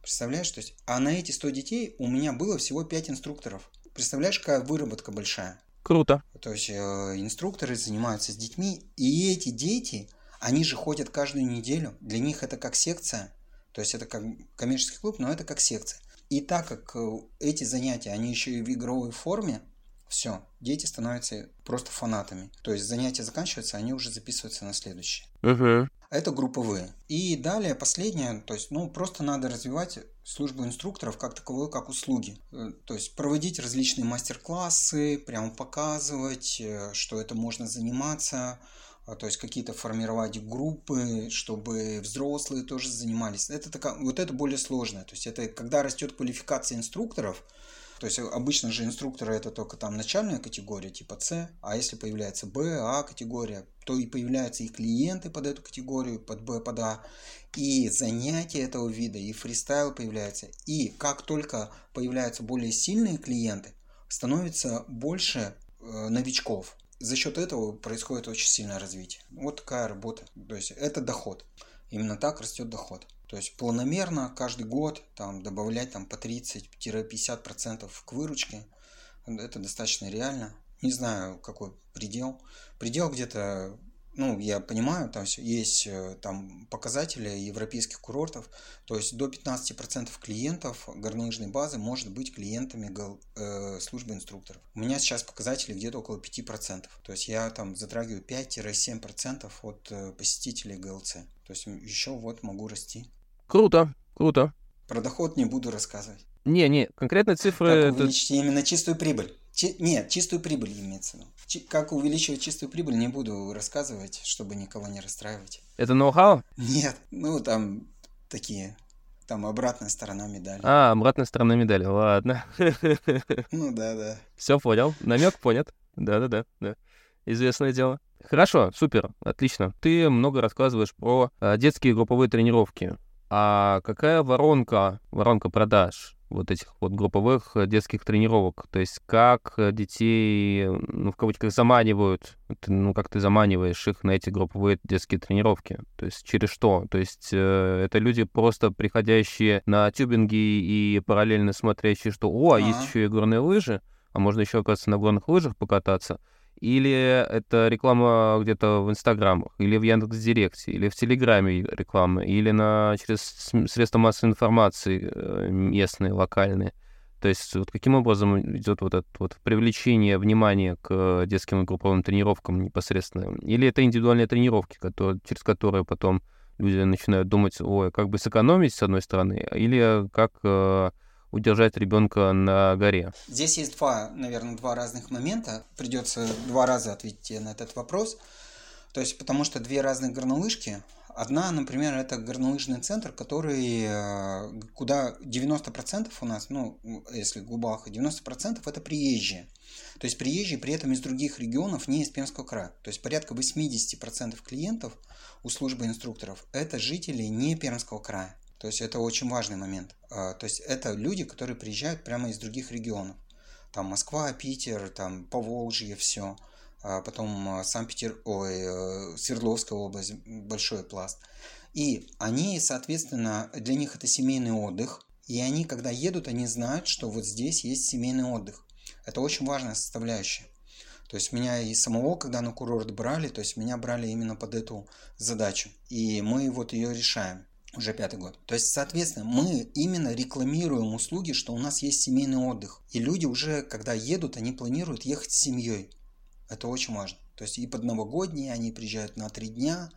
[SPEAKER 1] Представляешь? То есть, а на эти 100 детей у меня было всего 5 инструкторов. Представляешь, какая выработка большая?
[SPEAKER 3] Круто.
[SPEAKER 1] То есть э, инструкторы занимаются с детьми, и эти дети, они же ходят каждую неделю. Для них это как секция, то есть это как коммерческий клуб, но это как секция. И так как э, эти занятия, они еще и в игровой форме, все, дети становятся просто фанатами. То есть занятия заканчиваются, они уже записываются на следующие.
[SPEAKER 3] Угу.
[SPEAKER 1] Это групповые. И далее последнее, то есть, ну, просто надо развивать службу инструкторов как таковую, как услуги. Э, То есть проводить различные мастер-классы, прямо показывать, э, что это можно заниматься, а, то есть какие-то формировать группы, чтобы взрослые тоже занимались. Это такая, вот это более сложное. То есть это когда растет квалификация инструкторов, то есть обычно же инструкторы это только там начальная категория типа С, а если появляется Б, А категория, то и появляются и клиенты под эту категорию, под Б, под А, и занятия этого вида, и фристайл появляется. И как только появляются более сильные клиенты, становится больше э, новичков. За счет этого происходит очень сильное развитие. Вот такая работа. То есть это доход. Именно так растет доход. То есть планомерно каждый год там, добавлять там, по 30-50% к выручке. Это достаточно реально. Не знаю, какой предел. Предел где-то, ну, я понимаю, там есть э, там показатели европейских курортов. То есть до 15% клиентов горнолыжной базы может быть клиентами э, службы инструкторов. У меня сейчас показатели где-то около 5%. То есть я там затрагиваю 5-7% от э, посетителей ГЛЦ. То есть еще вот могу расти.
[SPEAKER 3] Круто, круто.
[SPEAKER 1] Про доход не буду рассказывать.
[SPEAKER 3] Не-не, конкретные цифры...
[SPEAKER 1] Как
[SPEAKER 3] это-
[SPEAKER 1] увеличить именно чистую прибыль? Чи- Нет, чистую прибыль имеется в виду. Чи- Как увеличивать чистую прибыль, не буду рассказывать, чтобы никого не расстраивать.
[SPEAKER 3] Это ноу-хау?
[SPEAKER 1] Нет, ну там такие, там обратная сторона медали.
[SPEAKER 3] А, обратная сторона медали, ладно.
[SPEAKER 1] Ну да, да.
[SPEAKER 3] Все понял, намек понят. Да-да-да, да. Известное дело. Хорошо, супер, отлично. Ты много рассказываешь про а, детские групповые тренировки. А какая воронка, воронка продаж вот этих вот групповых э, детских тренировок? То есть как э, детей, ну, в кавычках, заманивают, ну, как ты заманиваешь их на эти групповые детские тренировки? То есть через что? То есть э, это люди просто приходящие на тюбинги и параллельно смотрящие, что, о, а есть еще и горные лыжи, а можно еще, оказывается, на горных лыжах покататься или это реклама где-то в Инстаграмах, или в Яндекс.Директе, или в Телеграме реклама, или на, через средства массовой информации э, местные, локальные. То есть вот каким образом идет вот это вот привлечение внимания к детским групповым тренировкам непосредственно? Или это индивидуальные тренировки, которые, через которые потом люди начинают думать, ой, как бы сэкономить с одной стороны, или как э, удержать ребенка на горе?
[SPEAKER 1] Здесь есть два, наверное, два разных момента. Придется два раза ответить на этот вопрос. То есть, потому что две разные горнолыжки. Одна, например, это горнолыжный центр, который, э, куда 90% у нас, ну, если глубоко, 90% это приезжие. То есть приезжие при этом из других регионов, не из Пермского края. То есть порядка 80% клиентов у службы инструкторов это жители не Пермского края. То есть это очень важный момент. А, то есть это люди, которые приезжают прямо из других регионов. Там Москва, Питер, там Поволжье, все. А потом а, Санкт-Петер, ой, э, Свердловская область, большой пласт. И они, соответственно, для них это семейный отдых. И они, когда едут, они знают, что вот здесь есть семейный отдых. Это очень важная составляющая. То есть меня и самого, когда на курорт брали, то есть меня брали именно под эту задачу. И мы вот ее решаем уже пятый год. То есть, соответственно, мы именно рекламируем услуги, что у нас есть семейный отдых. И люди уже, когда едут, они планируют ехать с семьей. Это очень важно. То есть и под новогодние они приезжают на три дня.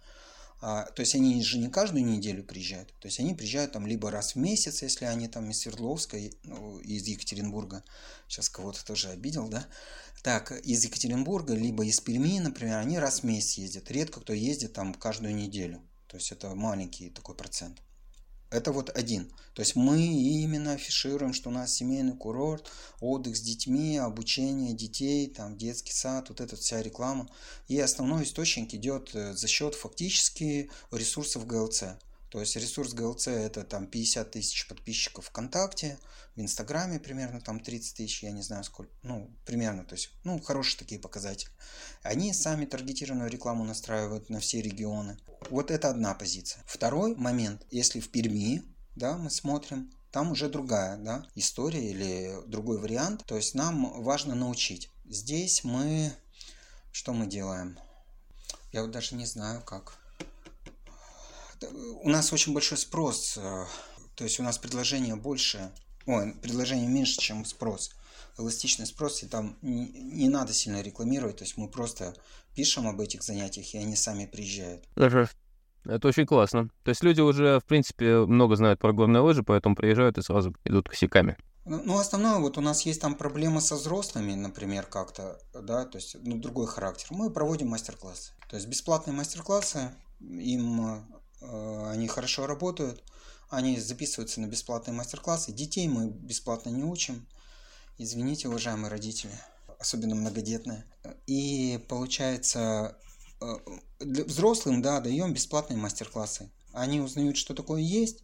[SPEAKER 1] А, то есть они же не каждую неделю приезжают. То есть они приезжают там либо раз в месяц, если они там из Свердловска, ну, из Екатеринбурга. Сейчас кого-то тоже обидел, да? Так, из Екатеринбурга, либо из Перми, например, они раз в месяц ездят. Редко кто ездит там каждую неделю. То есть это маленький такой процент. Это вот один. То есть мы именно афишируем, что у нас семейный курорт, отдых с детьми, обучение детей, там детский сад, вот эта вся реклама. И основной источник идет э, за счет фактически ресурсов ГЛЦ. То есть ресурс ГЛЦ это там 50 тысяч подписчиков ВКонтакте, в Инстаграме примерно там 30 тысяч, я не знаю сколько, ну, примерно, то есть, ну, хорошие такие показатели. Они сами таргетированную рекламу настраивают на все регионы. Вот это одна позиция. Второй момент, если в Перми, да, мы смотрим, там уже другая да, история или другой вариант. То есть нам важно научить. Здесь мы... Что мы делаем? Я вот даже не знаю, как у нас очень большой спрос, э, то есть у нас предложение больше, ой, предложение меньше, чем спрос. Эластичный спрос, и там не, не надо сильно рекламировать, то есть мы просто пишем об этих занятиях, и они сами приезжают.
[SPEAKER 3] Даже это очень классно. То есть люди уже, в принципе, много знают про горные лыжи, поэтому приезжают и сразу идут косяками.
[SPEAKER 1] Ну, ну, основное, вот у нас есть там проблема со взрослыми, например, как-то, да, то есть, ну, другой характер. Мы проводим мастер-классы. То есть, бесплатные мастер-классы, им Э, они хорошо работают, они записываются на бесплатные мастер-классы. Детей мы бесплатно не учим. Извините, уважаемые родители, особенно многодетные. И получается, э, взрослым, да, даем бесплатные мастер-классы. Они узнают, что такое есть,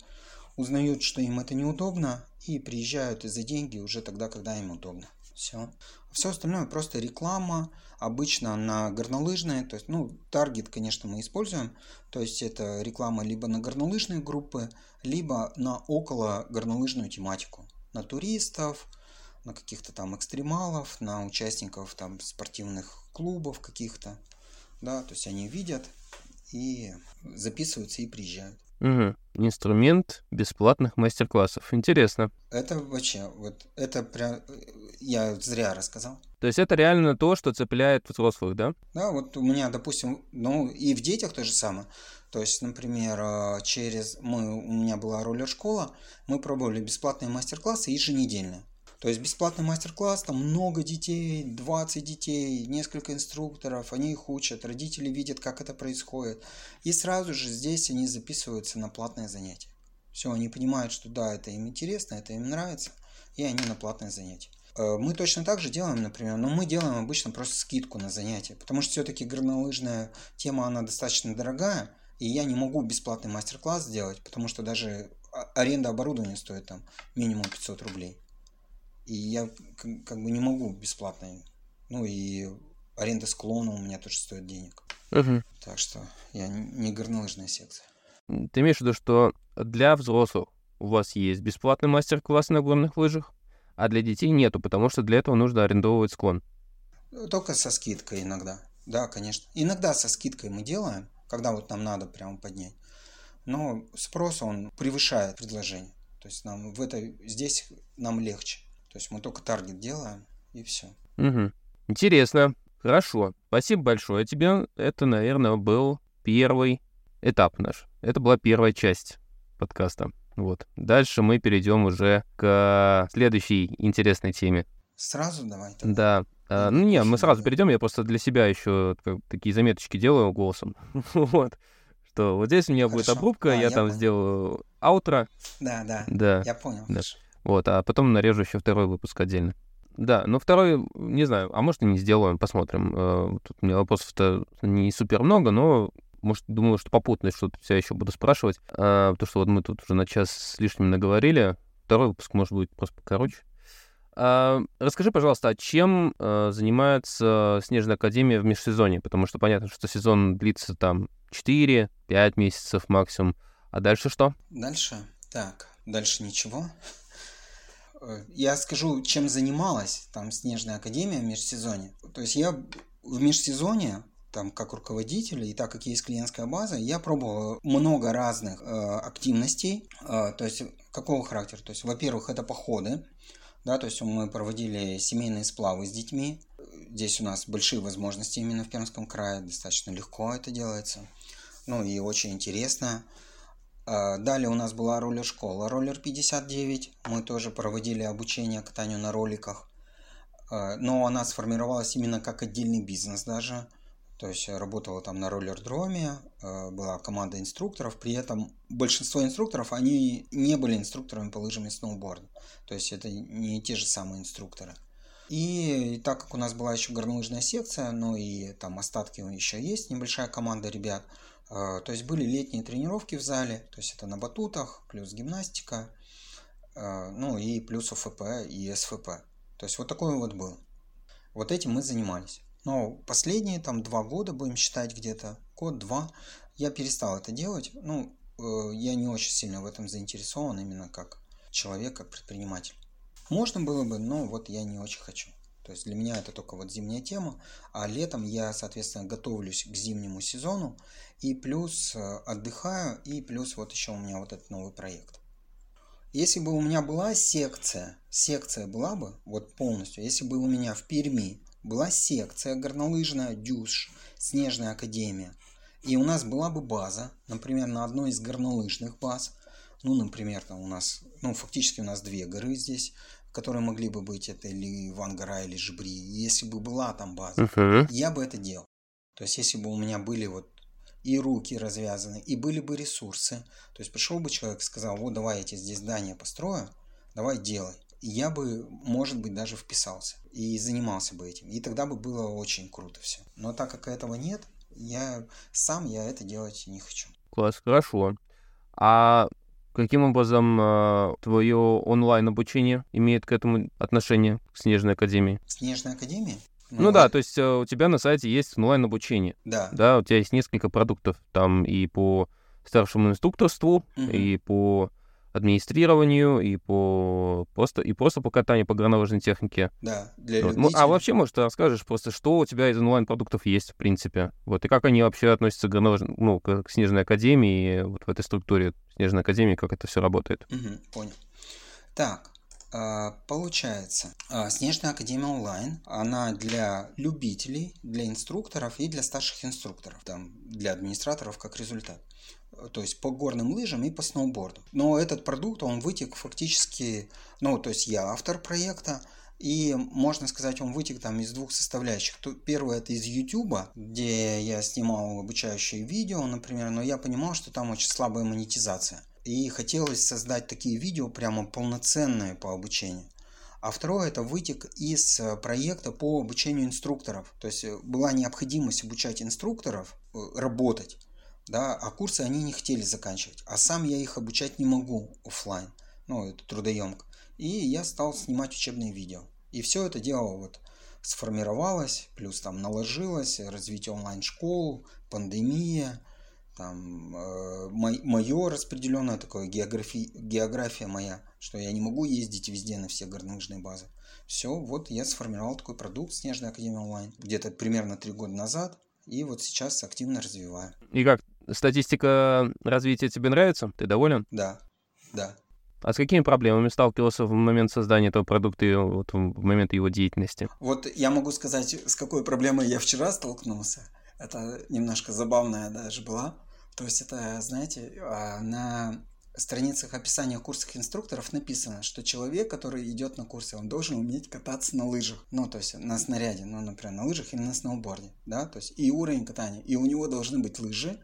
[SPEAKER 1] узнают, что им это неудобно, и приезжают за деньги уже тогда, когда им удобно. Все. Все остальное просто реклама, обычно на горнолыжные, то есть, ну, таргет, конечно, мы используем, то есть это реклама либо на горнолыжные группы, либо на около горнолыжную тематику, на туристов, на каких-то там экстремалов, на участников там спортивных клубов каких-то, да, то есть они видят и записываются и приезжают.
[SPEAKER 3] Угу. Инструмент бесплатных мастер-классов. Интересно.
[SPEAKER 1] Это вообще, вот это прям, я зря рассказал.
[SPEAKER 3] То есть это реально то, что цепляет взрослых, да?
[SPEAKER 1] Да, вот у меня, допустим, ну и в детях то же самое. То есть, например, э, через мы, у меня была роллер-школа, мы пробовали бесплатные мастер-классы еженедельно. То есть бесплатный мастер-класс, там много детей, 20 детей, несколько инструкторов, они их учат, родители видят, как это происходит. И сразу же здесь они записываются на платное занятие. Все, они понимают, что да, это им интересно, это им нравится, и они на платное занятие. Э, мы точно так же делаем, например, но мы делаем обычно просто скидку на занятия, потому что все-таки горнолыжная тема, она достаточно дорогая, И я не могу бесплатный мастер-класс сделать, потому что даже аренда оборудования стоит там минимум 500 рублей. И я как бы не могу бесплатно. Ну и аренда склона у меня тоже стоит денег.
[SPEAKER 3] Угу.
[SPEAKER 1] Так что я не горнолыжная секция.
[SPEAKER 3] Ты имеешь в виду, что для взрослых у вас есть бесплатный мастер-класс на горных лыжах, а для детей нету, потому что для этого нужно арендовывать склон?
[SPEAKER 1] Только со скидкой иногда. Да, конечно. Иногда со скидкой мы делаем, когда вот нам надо прямо поднять. Но спрос, он превышает предложение. То есть нам в этой, здесь нам легче. То есть мы только таргет делаем, и все.
[SPEAKER 3] Угу. Интересно. Хорошо. Спасибо большое тебе. Это, наверное, был первый этап наш. Это была первая часть подкаста. Вот. Дальше мы перейдем уже к следующей интересной теме.
[SPEAKER 1] Сразу давай.
[SPEAKER 3] Тогда. Да. А, ну не, мы сразу перейдем. Я просто для себя еще такие заметочки делаю голосом. вот. Что вот здесь у меня Хорошо. будет обрубка, а, я, я там понял. сделаю аутро.
[SPEAKER 1] Да, да.
[SPEAKER 3] Да.
[SPEAKER 1] Я понял.
[SPEAKER 3] Да. Вот, а потом нарежу еще второй выпуск отдельно. Да, но второй, не знаю, а может и не сделаем, посмотрим. Э, тут у меня вопросов-то не супер много, но может, думаю, что попутно что-то все еще буду спрашивать, а, потому что вот мы тут уже на час с лишним наговорили. Второй выпуск может быть просто покороче. А, расскажи, пожалуйста, а чем а, занимается Снежная Академия в межсезонье? Потому что понятно, что сезон длится там 4-5 месяцев максимум. А дальше что?
[SPEAKER 1] Дальше? Так, дальше ничего. Я скажу, чем занималась там Снежная Академия в межсезонье. То есть я в межсезонье там, как руководитель, и так как есть клиентская база, я пробовал много разных э, активностей. Э, то есть, какого характера? То есть, во-первых, это походы. Да, то есть мы проводили семейные сплавы с детьми. Здесь у нас большие возможности именно в Пермском крае, достаточно легко это делается. Ну и очень интересно. Э, далее у нас была роллер-школа, роллер 59. Мы тоже проводили обучение катанию на роликах. Э, но она сформировалась именно как отдельный бизнес даже. То есть работала там на роллер-дроме, э, была команда инструкторов, при этом большинство инструкторов, они не были инструкторами по лыжам и сноуборду. То есть это не те же самые инструкторы. И так как у нас была еще горнолыжная секция, ну и там остатки еще есть, небольшая команда ребят, то есть были летние тренировки в зале, то есть это на батутах, плюс гимнастика, э, ну и плюс ОФП и СФП. То есть вот такой вот был. Вот этим мы занимались. Но последние там два года, будем считать где-то, год-два, я перестал это делать. Ну, э, я не очень сильно в этом заинтересован, именно как человек, как предприниматель. Можно было бы, но вот я не очень хочу. То есть для меня это только вот зимняя тема, а летом я, соответственно, готовлюсь к зимнему сезону и плюс э, отдыхаю, и плюс вот еще у меня вот этот новый проект. Если бы у меня была секция, секция была бы вот полностью, если бы у меня в Перми была секция горнолыжная «Дюш», Снежная академия. И у нас была бы база, например, на одной из горнолыжных баз. Ну, например, там у нас, ну, фактически у нас две горы здесь, которые могли бы быть, это или Иван-гора, или Жбри. Если бы была там база, uh-huh. я бы это делал. То есть, если бы у меня были вот и руки развязаны, и были бы ресурсы, то есть пришел бы человек и сказал, вот давай я тебе здесь здание построю, давай делай я бы, может быть, даже вписался и занимался бы этим. И тогда бы было очень круто все. Но так как этого нет, я сам я это делать не хочу.
[SPEAKER 3] Класс, хорошо. А каким образом э, твое онлайн обучение имеет к этому отношение, к Снежной Академии?
[SPEAKER 1] Снежной Академии?
[SPEAKER 3] Ну, ну да, то есть э, у тебя на сайте есть онлайн обучение.
[SPEAKER 1] Да.
[SPEAKER 3] Да, у тебя есть несколько продуктов там и по старшему инструкторству, угу. и по администрированию и по просто и просто по катанию по горнолыжной технике.
[SPEAKER 1] Да, для
[SPEAKER 3] вот. А вообще, может, ты расскажешь просто, что у тебя из онлайн-продуктов есть, в принципе, вот, и как они вообще относятся к горнолыжной, ну, к Снежной Академии, вот в этой структуре Снежной Академии, как это все работает.
[SPEAKER 1] Угу, понял. Так, Получается, а, Снежная Академия онлайн, она для любителей, для инструкторов и для старших инструкторов, там, для администраторов как результат то есть по горным лыжам и по сноуборду. Но этот продукт, он вытек фактически, ну, то есть я автор проекта, и можно сказать, он вытек там из двух составляющих. Первое это из YouTube, где я снимал обучающие видео, например, но я понимал, что там очень слабая монетизация. И хотелось создать такие видео прямо полноценные по обучению. А второе это вытек из проекта по обучению инструкторов. То есть была необходимость обучать инструкторов э, работать да, а курсы они не хотели заканчивать, а сам я их обучать не могу офлайн, ну, это трудоемко. И я стал снимать учебные видео. И все это дело вот сформировалось, плюс там наложилось, развитие онлайн-школ, пандемия, там э, мое распределенное такое география, география моя, что я не могу ездить везде на все горнолыжные базы. Все, вот я сформировал такой продукт Снежная Академия онлайн где-то примерно три года назад, и вот сейчас активно развиваю.
[SPEAKER 3] И как, статистика развития тебе нравится? Ты доволен?
[SPEAKER 1] Да, да.
[SPEAKER 3] А с какими проблемами сталкивался в момент создания этого продукта и вот в момент его деятельности?
[SPEAKER 1] Вот я могу сказать, с какой проблемой я вчера столкнулся. Это немножко забавная даже была. То есть это, знаете, а, на страницах описания курсов инструкторов написано, что человек, который идет на курсы, он должен уметь кататься на лыжах. Ну, то есть на снаряде, ну, например, на лыжах или на сноуборде, да, то есть и уровень катания. И у него должны быть лыжи,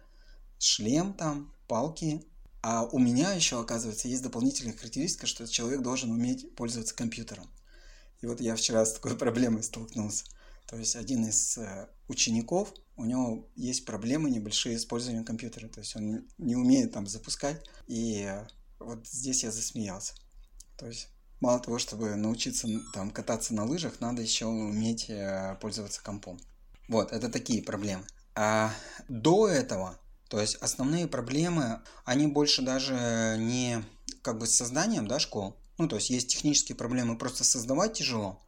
[SPEAKER 1] шлем там, палки. А у меня еще, оказывается, есть дополнительная характеристика, что человек должен уметь пользоваться компьютером. И вот я вчера с такой проблемой столкнулся. То есть один из э, учеников, у него есть проблемы небольшие с использованием компьютера. То есть он не умеет там запускать. И э, вот здесь я засмеялся. То есть мало того, чтобы научиться там кататься на лыжах, надо еще уметь э, пользоваться компом. Вот, это такие проблемы. А до этого, то есть основные проблемы, они больше даже не как бы с созданием да, школ. Ну, то есть есть технические проблемы, просто создавать тяжело.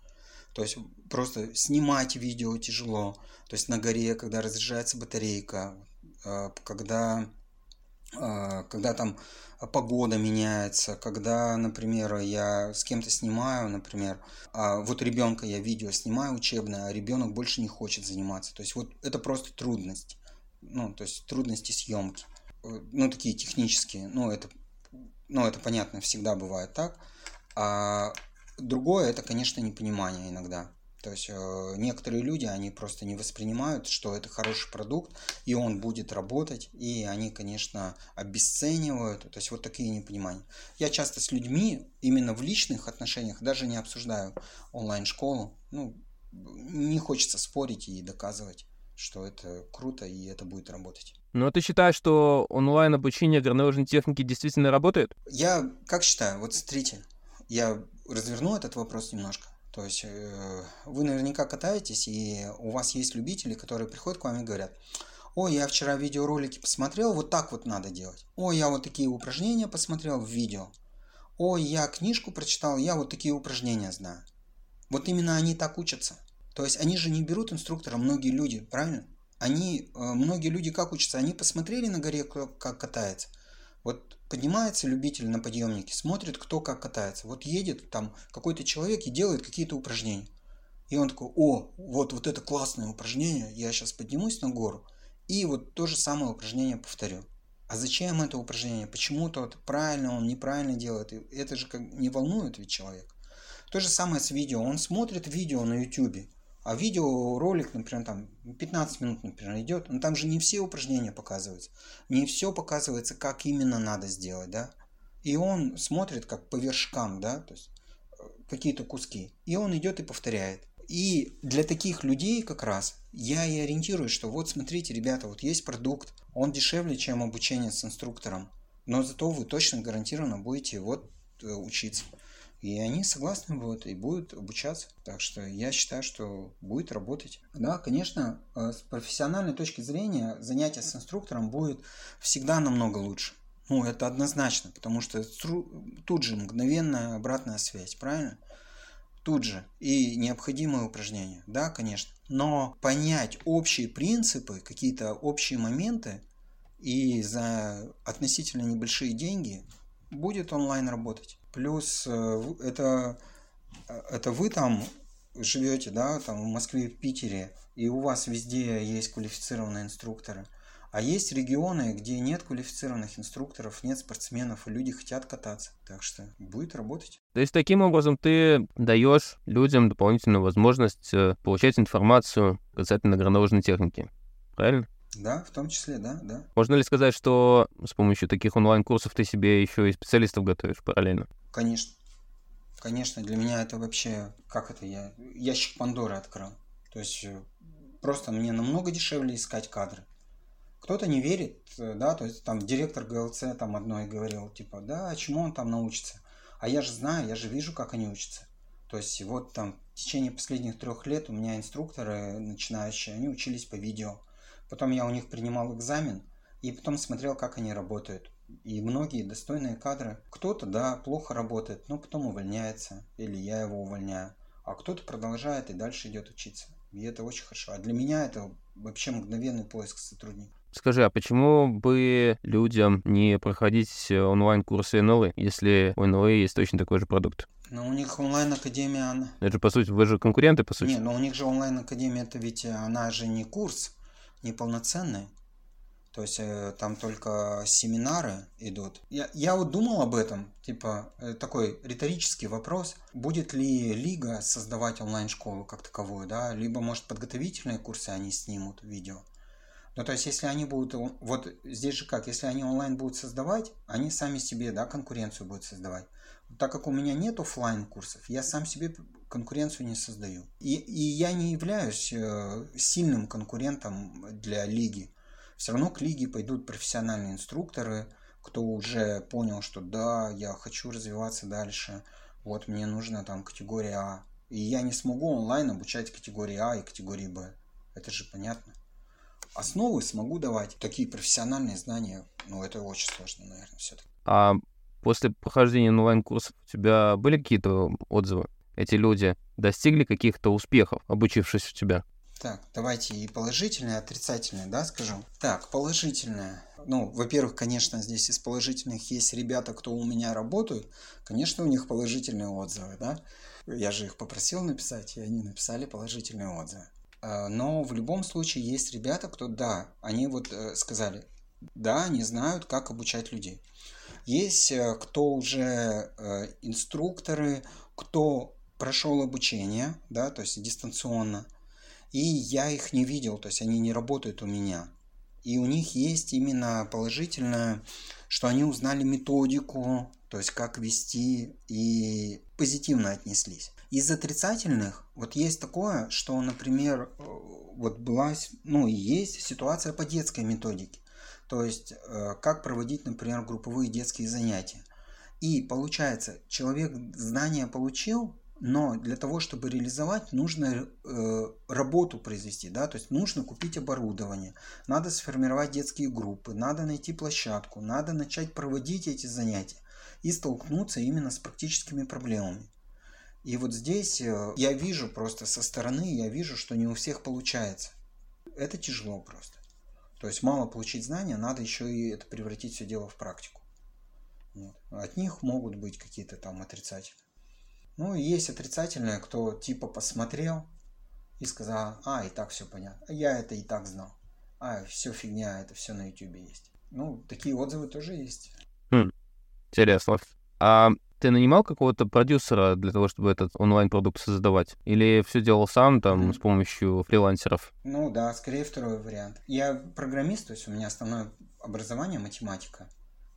[SPEAKER 1] То есть просто снимать видео тяжело. То есть на горе, когда разряжается батарейка, э, когда, э, когда там погода меняется, когда, например, я с кем-то снимаю, например, а вот ребенка я видео снимаю учебное, а ребенок больше не хочет заниматься. То есть вот это просто трудность. Ну, то есть трудности съемки. Ну, такие технические. Ну, это, ну, это понятно, всегда бывает так. А Другое это, конечно, непонимание иногда. То есть э, некоторые люди, они просто не воспринимают, что это хороший продукт, и он будет работать, и они, конечно, обесценивают. То есть вот такие непонимания. Я часто с людьми именно в личных отношениях даже не обсуждаю онлайн-школу. Ну, не хочется спорить и доказывать, что это круто и это будет работать.
[SPEAKER 3] Ну, а ты считаешь, что онлайн-обучение горнолыжной техники действительно работает?
[SPEAKER 1] Я как считаю? Вот смотрите, я разверну этот вопрос немножко. То есть э, вы наверняка катаетесь, и у вас есть любители, которые приходят к вам и говорят, ой, я вчера видеоролики посмотрел, вот так вот надо делать. Ой, я вот такие упражнения посмотрел в видео. Ой, я книжку прочитал, я вот такие упражнения знаю. Вот именно они так учатся. То есть они же не берут инструктора, многие люди, правильно? Они, э, многие люди как учатся? Они посмотрели на горе, как катается. Вот поднимается любитель на подъемнике, смотрит, кто как катается. Вот едет там какой-то человек и делает какие-то упражнения. И он такой, о, вот, вот это классное упражнение, я сейчас поднимусь на гору и вот то же самое упражнение повторю. А зачем это упражнение? Почему тот правильно, он неправильно делает? Это же как не волнует ведь человек. То же самое с видео. Он смотрит видео на YouTube, а видеоролик, например, там 15 минут, например, идет, но там же не все упражнения показываются. Не все показывается, как именно надо сделать, да. И он смотрит как по вершкам, да, то есть э, какие-то куски. И он идет и повторяет. И для таких людей как раз я и ориентируюсь, что вот смотрите, ребята, вот есть продукт, он дешевле, чем обучение с инструктором, но зато вы точно гарантированно будете вот э, учиться. И они согласны будут и будут обучаться. Так что я считаю, что будет работать. Да, конечно, э, с профессиональной точки зрения занятие с инструктором будет всегда намного лучше. Ну, это однозначно, потому что тут же мгновенная обратная связь, правильно? Тут же. И необходимые упражнения. Да, конечно. Но понять общие принципы, какие-то общие моменты и за относительно небольшие деньги будет онлайн работать. Плюс э, это, э, это вы там живете, да, там в Москве, в Питере, и у вас везде есть квалифицированные инструкторы. А есть регионы, где нет квалифицированных инструкторов, нет спортсменов, и люди хотят кататься. Так что будет работать.
[SPEAKER 3] То есть таким образом ты даешь людям дополнительную возможность э, получать информацию касательно горнолыжной техники. Правильно?
[SPEAKER 1] Да, в том числе, да, да.
[SPEAKER 3] Можно ли сказать, что с помощью таких онлайн-курсов ты себе еще и специалистов готовишь параллельно?
[SPEAKER 1] Конечно. Конечно, для меня это вообще, как это я, ящик Пандоры открыл. То есть э, просто мне намного дешевле искать кадры. Кто-то не верит, э, да, то есть там директор ГЛЦ там одной говорил, типа, да, чему он там научится? А я же знаю, я же вижу, как они учатся. То есть вот там в течение последних трех лет у меня инструкторы начинающие, они учились по видео. Потом я у них принимал экзамен и потом смотрел, как они работают. И многие достойные кадры. Кто-то, да, плохо работает, но потом увольняется, или я его увольняю. А кто-то продолжает и дальше идет учиться. И это очень хорошо. А для меня это вообще мгновенный поиск сотрудников.
[SPEAKER 3] Скажи, а почему бы людям не проходить онлайн-курсы НЛы, если у НЛы есть точно такой же продукт?
[SPEAKER 1] Но у них онлайн-академия, она...
[SPEAKER 3] Это же, по сути, вы же конкуренты, по сути.
[SPEAKER 1] Не, но у них же онлайн-академия, это ведь она же не курс, не полноценный. То есть э, там только семинары идут. Я, я вот думал об этом, типа э, такой риторический вопрос. Будет ли Лига создавать онлайн-школу как таковую, да? Либо, может, подготовительные курсы они снимут видео. Ну, то есть, если они будут... Вот здесь же как, если они онлайн будут создавать, они сами себе, да, конкуренцию будут создавать. Так как у меня нет офлайн курсов, я сам себе конкуренцию не создаю. И, и я не являюсь э, сильным конкурентом для лиги. Все равно к лиге пойдут профессиональные инструкторы, кто уже понял, что да, я хочу развиваться дальше, вот мне нужна там категория А. И я не смогу онлайн обучать категории А и категории Б. Это же понятно. Основы смогу давать. Такие профессиональные знания, ну это очень сложно, наверное, все-таки.
[SPEAKER 3] А после прохождения онлайн-курсов у тебя были какие-то отзывы? Эти люди достигли каких-то успехов, обучившись у тебя?
[SPEAKER 1] Так, давайте и положительное, и отрицательное, да, скажу. Так, положительное. Ну, во-первых, конечно, здесь из положительных есть ребята, кто у меня работают. Конечно, у них положительные отзывы, да. Я же их попросил написать, и они написали положительные отзывы. А, но в любом случае есть ребята, кто, да, они вот э, сказали, да, они знают, как обучать людей. Есть э, кто уже э, инструкторы, кто прошел обучение, да, то есть дистанционно, и я их не видел, то есть они не работают у меня. И у них есть именно положительное, что они узнали методику, то есть как вести и позитивно отнеслись. Из отрицательных, вот есть такое, что, например, э, вот была, ну и есть ситуация по детской методике. То есть, э, как проводить, например, групповые детские занятия. И получается, человек знания получил, но для того, чтобы реализовать, нужно э, работу произвести, да, то есть нужно купить оборудование, надо сформировать детские группы, надо найти площадку, надо начать проводить эти занятия и столкнуться именно с практическими проблемами. И вот здесь э, я вижу просто со стороны, я вижу, что не у всех получается. Это тяжело просто. То есть мало получить знания, надо еще и это превратить все дело в практику. Вот. От них могут быть какие-то там отрицательные. Ну, и есть отрицательное, кто типа посмотрел и сказал, а, и так все понятно. Я это и так знал. А, все фигня, это все на YouTube есть. Ну, такие отзывы тоже есть.
[SPEAKER 3] Хм, интересно. А ты нанимал какого-то продюсера для того, чтобы этот онлайн-продукт создавать? Или все делал сам там mm-hmm. с помощью фрилансеров?
[SPEAKER 1] Ну да, скорее второй вариант. Я программист, то есть у меня основное образование математика.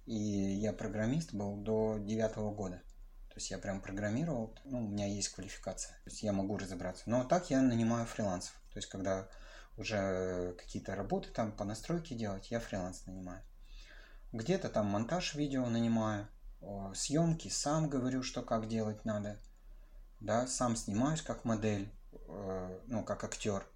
[SPEAKER 1] И я программист был до девятого года. То есть я прям программировал, ну, у меня есть квалификация, то есть я могу разобраться. Но так я нанимаю фрилансов. То есть когда уже какие-то работы там по настройке делать, я фриланс нанимаю. Где-то там монтаж видео нанимаю, съемки сам говорю, что как делать надо. Да, сам снимаюсь как модель, э, ну, как актер.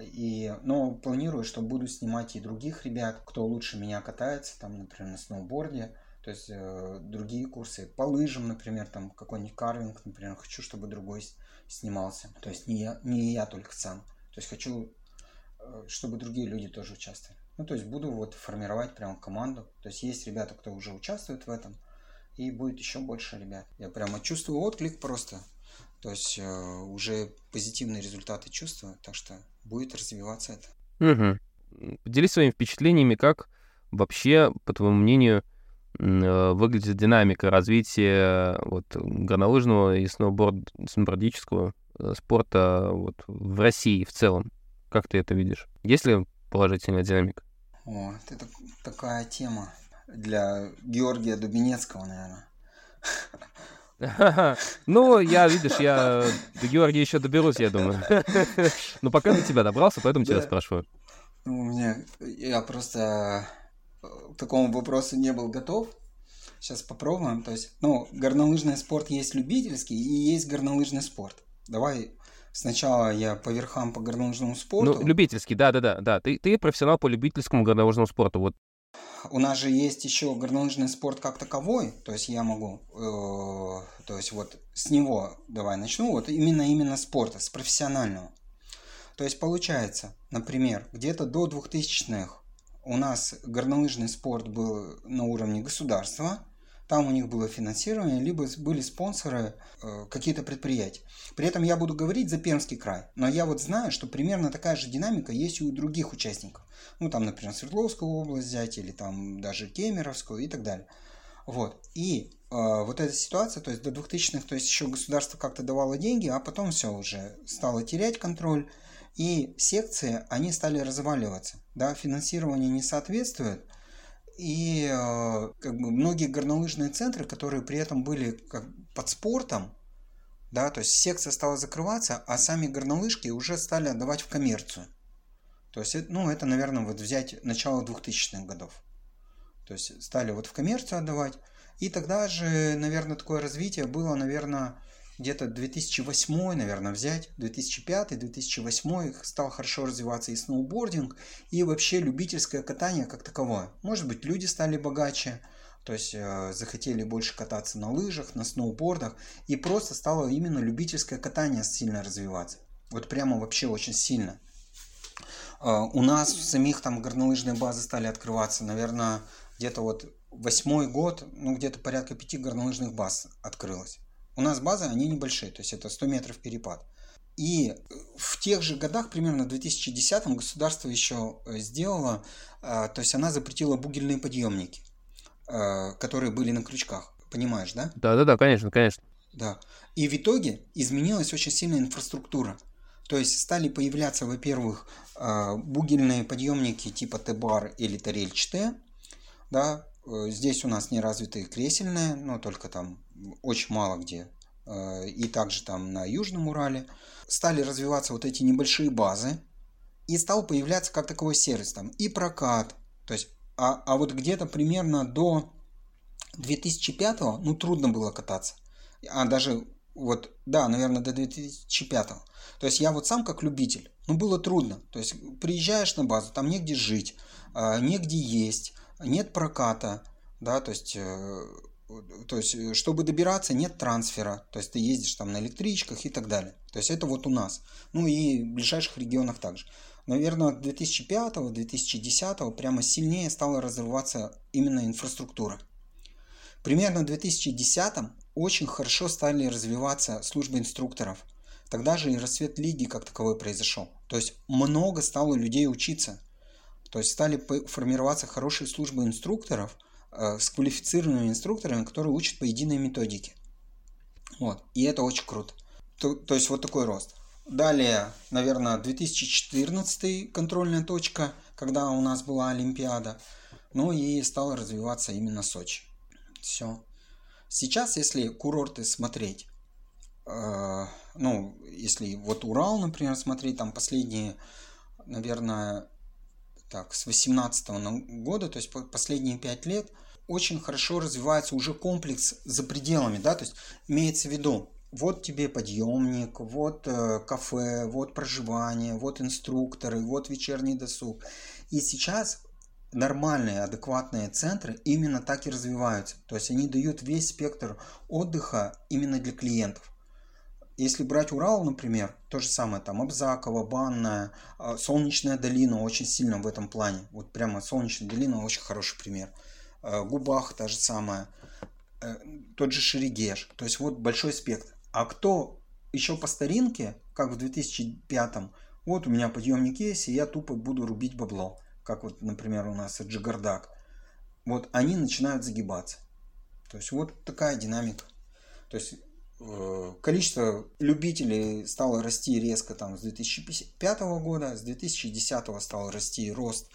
[SPEAKER 1] И, но планирую, что буду снимать и других ребят, кто лучше меня катается, там, например, на сноуборде, то есть э, другие курсы по лыжам, например, там какой-нибудь карвинг, например, хочу, чтобы другой снимался. То есть не я, не я только сам. То есть хочу, э, чтобы другие люди тоже участвовали. Ну, то есть буду вот формировать прям команду. То есть есть ребята, кто уже участвует в этом, и будет еще больше ребят. Я прямо чувствую отклик просто. То есть э, уже позитивные результаты чувствую, так что будет развиваться это.
[SPEAKER 3] Угу. Поделись своими впечатлениями, как вообще, по твоему мнению, Э, выглядит динамика развития вот, горнолыжного и сноуборд, сноубордического э, спорта вот, в России в целом? Как ты это видишь? Есть ли положительная динамика?
[SPEAKER 1] О, это такая тема для Георгия Дубинецкого, наверное.
[SPEAKER 3] Ну, я, видишь, я до Георгия еще доберусь, я думаю. Но пока до тебя добрался, поэтому тебя спрашиваю.
[SPEAKER 1] Ну, у меня, я просто э, к такому вопросу не был готов. Сейчас попробуем. То есть, ну, горнолыжный спорт есть любительский и есть горнолыжный спорт. Давай сначала я по верхам по горнолыжному спорту.
[SPEAKER 3] Ну, любительский, да-да-да. да. Ты, ты профессионал по любительскому горнолыжному спорту. Вот
[SPEAKER 1] у нас же есть еще горнолыжный спорт как таковой, то есть я могу, э, то есть вот с него давай начну, вот именно именно спорта, с профессионального. То есть получается, например, где-то до 2000-х у нас горнолыжный спорт был на уровне государства, там у них было финансирование, либо были спонсоры э, какие-то предприятия. При этом я буду говорить за Пермский край, но я вот знаю, что примерно такая же динамика есть и у других участников. Ну, там, например, Свердловскую область взять, или там даже Кемеровскую и так далее. Вот. И э, вот эта ситуация, то есть до 2000-х, то есть еще государство как-то давало деньги, а потом все уже стало терять контроль, и секции, они стали разваливаться. Да, финансирование не соответствует, и э, как бы многие горнолыжные центры, которые при этом были как под спортом, да, то есть секция стала закрываться, а сами горнолыжки уже стали отдавать в коммерцию. То есть, ну, это, наверное, вот взять начало 2000-х годов. То есть, стали вот в коммерцию отдавать. И тогда же, наверное, такое развитие было, наверное, где-то 2008, наверное, взять, 2005-2008 стал хорошо развиваться и сноубординг, и вообще любительское катание как таковое. Может быть, люди стали богаче, то есть э, захотели больше кататься на лыжах, на сноубордах, и просто стало именно любительское катание сильно развиваться. Вот прямо вообще очень сильно. А, у нас в самих там горнолыжные базы стали открываться, наверное, где-то вот восьмой год, ну где-то порядка пяти горнолыжных баз открылось. У нас базы, они небольшие, то есть это 100 метров перепад. И в тех же годах, примерно в 2010 государство еще э, сделало, а, то есть она запретила бугельные подъемники, которые были на крючках. Понимаешь, да?
[SPEAKER 3] Да-да-да, конечно, конечно.
[SPEAKER 1] Да. И в итоге изменилась очень сильная инфраструктура. То есть стали появляться, во-первых, бугельные подъемники типа Т-бар или Тарель-4. Да, э, здесь у нас не развитые кресельные, но только там очень мало где. Э, и также там на Южном Урале. Стали развиваться вот эти небольшие базы. И стал появляться как таковой сервис там и прокат. То есть, а, а вот где-то примерно до 2005 ну трудно было кататься. А даже вот, да, наверное, до 2005 -го. То есть я вот сам как любитель, ну было трудно. То есть приезжаешь на базу, там негде жить, а, негде есть, нет проката, да, то есть, э, то есть э, чтобы добираться, нет трансфера, то есть ты ездишь там на электричках и так далее. То есть это вот у нас. Ну и в ближайших регионах также. Наверное, 2005-2010 прямо сильнее стала развиваться именно инфраструктура. Примерно в 2010 очень хорошо стали развиваться службы инструкторов. Тогда же и расцвет лиги как таковой произошел. То есть много стало людей учиться. То есть стали формироваться хорошие службы инструкторов э, с квалифицированными инструкторами, которые учат по единой методике. Вот. И это очень круто. То, то есть вот такой рост. Далее, наверное, 2014 контрольная точка, когда у нас была Олимпиада. Ну и стала развиваться именно Сочи. Все. Сейчас, если курорты смотреть, э, ну, если вот Урал, например, смотреть, там последние, наверное, так, с 18 года, то есть последние 5 лет, очень хорошо развивается уже комплекс за пределами, да, то есть имеется в виду, вот тебе подъемник, вот э, кафе, вот проживание, вот инструкторы, вот вечерний досуг. И сейчас нормальные, адекватные центры именно так и развиваются. То есть они дают весь спектр отдыха именно для клиентов. Если брать Урал, например, то же самое, там Абзакова, Банная, а, Солнечная долина очень сильно в этом плане. Вот прямо Солнечная долина очень хороший пример. А, Губах та же самая, э, тот же Шерегеш. То есть вот большой спектр. А кто еще по старинке, как в 2005 вот у меня подъемник есть, и я тупо буду рубить бабло как вот, например, у нас Джигардак, вот они начинают загибаться. То есть вот такая динамика. То есть количество любителей стало расти резко там с 2005 года, с 2010 стал расти рост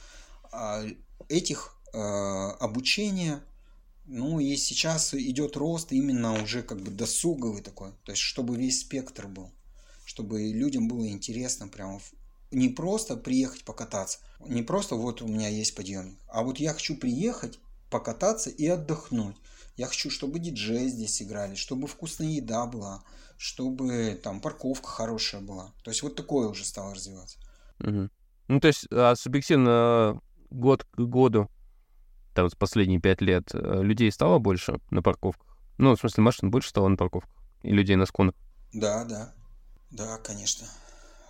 [SPEAKER 1] а, этих э, обучения. Ну и сейчас идет рост именно уже как бы досуговый такой, то есть чтобы весь спектр был, чтобы людям было интересно прямо не просто приехать покататься, не просто вот у меня есть подъемник, а вот я хочу приехать, покататься и отдохнуть. Я хочу, чтобы диджеи здесь играли, чтобы вкусная еда была, чтобы там парковка хорошая была. То есть вот такое уже стало развиваться.
[SPEAKER 3] Угу. Ну, то есть, а субъективно год к году, там, последние пять лет, э, людей стало больше на парковках? Ну, в смысле, машин больше стало на парковках? И людей на сконах?
[SPEAKER 1] Да, да. Да, конечно.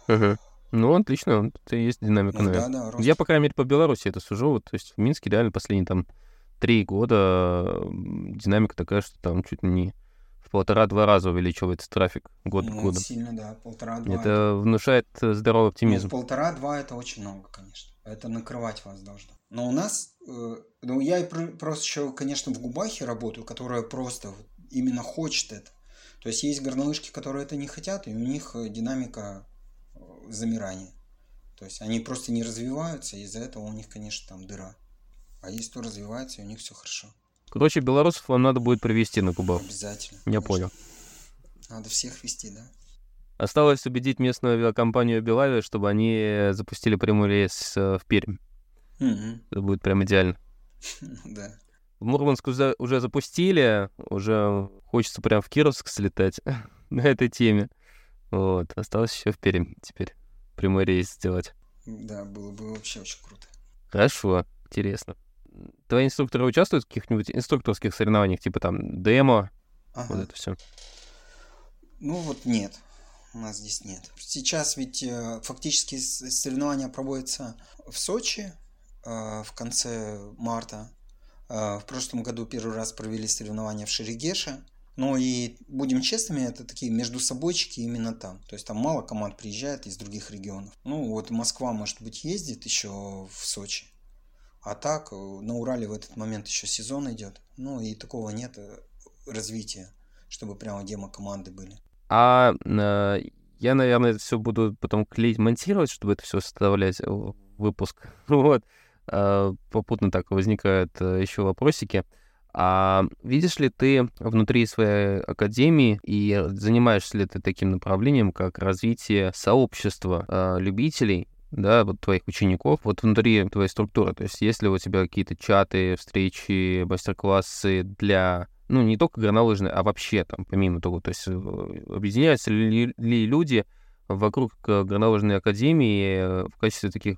[SPEAKER 3] Угу. Ну, отлично, это есть динамика, ну, наверное. Да, да, Я, по крайней мере, по Беларуси это сужу. Вот, то есть в Минске реально последние там три года динамика такая, что там чуть не в полтора-два раза увеличивается трафик год
[SPEAKER 1] ну,
[SPEAKER 3] к году.
[SPEAKER 1] сильно, да, полтора-два.
[SPEAKER 3] Это, это внушает э, здоровый оптимизм. Ну,
[SPEAKER 1] полтора-два это очень много, конечно. Это накрывать вас должно. Но у нас, э, ну, я просто еще, конечно, в Губахе работаю, которая просто именно хочет это. То есть есть горнолыжки, которые это не хотят, и у них э, динамика замирания. То есть они просто не развиваются, и из-за этого у них, конечно, там дыра. А есть кто развивается, и у них все хорошо.
[SPEAKER 3] Короче, белорусов вам надо будет привести на Кубок.
[SPEAKER 1] Обязательно.
[SPEAKER 3] Я конечно. понял.
[SPEAKER 1] Надо всех вести, да.
[SPEAKER 3] Осталось убедить местную авиакомпанию Белави, чтобы они запустили прямой рейс э, в Пермь.
[SPEAKER 1] Угу.
[SPEAKER 3] Это будет прям идеально.
[SPEAKER 1] Да.
[SPEAKER 3] В Мурманск уже, уже запустили, уже хочется прям в Кировск слетать на этой теме. Вот, осталось еще в Пермь теперь прямой рейс сделать.
[SPEAKER 1] Да, было бы вообще очень круто.
[SPEAKER 3] Хорошо, интересно. Твои инструкторы участвуют в каких-нибудь инструкторских соревнованиях, типа там демо, ага. вот это все?
[SPEAKER 1] Ну вот нет, у нас здесь нет. Сейчас ведь э, фактически соревнования проводятся в Сочи э, в конце марта. Э, в прошлом году первый раз провели соревнования в Шерегеше. Но и будем честными, это такие между собойчики именно там. То есть там мало команд приезжает из других регионов. Ну вот Москва, может быть, ездит еще в Сочи. А так на Урале в этот момент еще сезон идет. Ну и такого нет развития, чтобы прямо демо-команды были.
[SPEAKER 3] А э, я, наверное, это все буду потом клеить, монтировать, чтобы это все составлять выпуск. Вот. Э, попутно так возникают э, еще вопросики. А видишь ли ты внутри своей академии и занимаешься ли ты таким направлением, как развитие сообщества э, любителей, да, вот твоих учеников, вот внутри твоей структуры? То есть есть ли у тебя какие-то чаты, встречи, мастер-классы для ну, не только горнолыжные, а вообще там, помимо того, то есть э, объединяются ли, ли люди вокруг э, горнолыжной академии э, в качестве таких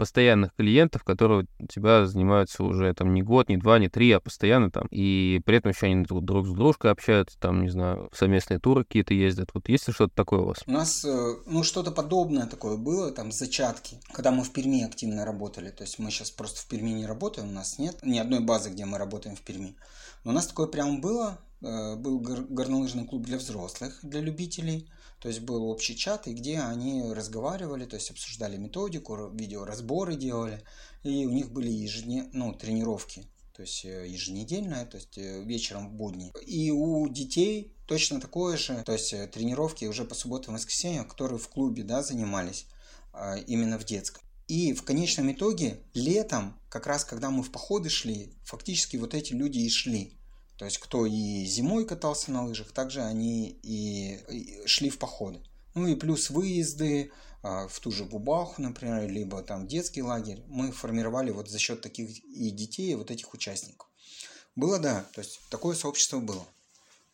[SPEAKER 3] постоянных клиентов, которые у тебя занимаются уже там не год, не два, не три, а постоянно там, и при этом еще они друг, друг с дружкой общаются, там, не знаю, совместные туры какие-то ездят. Вот есть ли что-то такое у вас?
[SPEAKER 1] У нас, ну, что-то подобное такое было, там, зачатки, когда мы в Перми активно работали, то есть мы сейчас просто в Перми не работаем, у нас нет ни одной базы, где мы работаем в Перми. Но у нас такое прямо было. Э, был горнолыжный клуб для взрослых, для любителей. То есть был общий чат, и где они разговаривали, то есть обсуждали методику, видеоразборы делали. И у них были ежедневные ну, тренировки, то есть э, еженедельная, то есть э, вечером в будни. И у детей точно такое же, то есть тренировки уже по субботам и воскресеньям, которые в клубе да, занимались а, именно в детском. И в конечном итоге летом, как раз когда мы в походы шли, фактически вот эти люди и шли. То есть кто и зимой катался на лыжах, также они и шли в походы. Ну и плюс выезды а, в ту же Губаху, например, либо там детский лагерь. Мы формировали вот за счет таких и детей, и вот этих участников. Было, да, то есть такое сообщество было.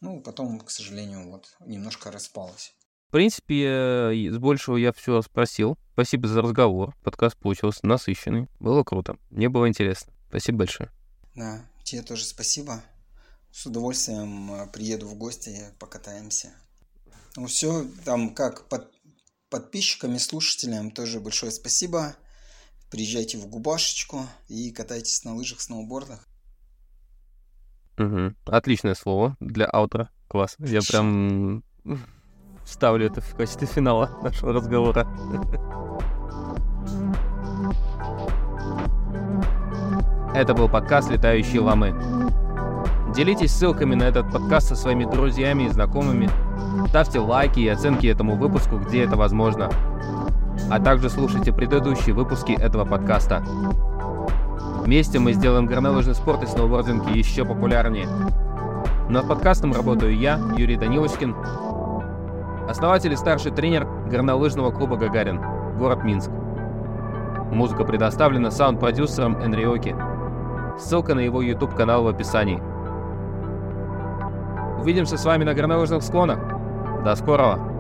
[SPEAKER 1] Ну, потом, к сожалению, вот немножко распалось.
[SPEAKER 3] В принципе, э, с большего я все спросил. Спасибо за разговор. Подкаст получился насыщенный. Было круто. Мне было интересно. Спасибо большое.
[SPEAKER 1] Да, тебе тоже спасибо. С удовольствием э, приеду в гости, покатаемся. Ну все, там как под подписчикам и слушателям тоже большое спасибо. Приезжайте в Губашечку и катайтесь на лыжах, сноубордах.
[SPEAKER 3] Угу. Отличное слово для аутра. Класс. Я прям Ставлю это в качестве финала нашего разговора. Это был подкаст «Летающие ламы». Делитесь ссылками на этот подкаст со своими друзьями и знакомыми. Ставьте лайки и оценки этому выпуску, где это возможно. А также слушайте предыдущие выпуски этого подкаста. Вместе мы сделаем горнолыжный спорт и сноубординг еще популярнее. Над подкастом работаю я, Юрий Данилочкин, основатель и старший тренер горнолыжного клуба «Гагарин». город Минск. Музыка предоставлена саунд-продюсером Энриоки. Ссылка на его YouTube-канал в описании. Увидимся с вами на горнолыжных склонах. До скорого!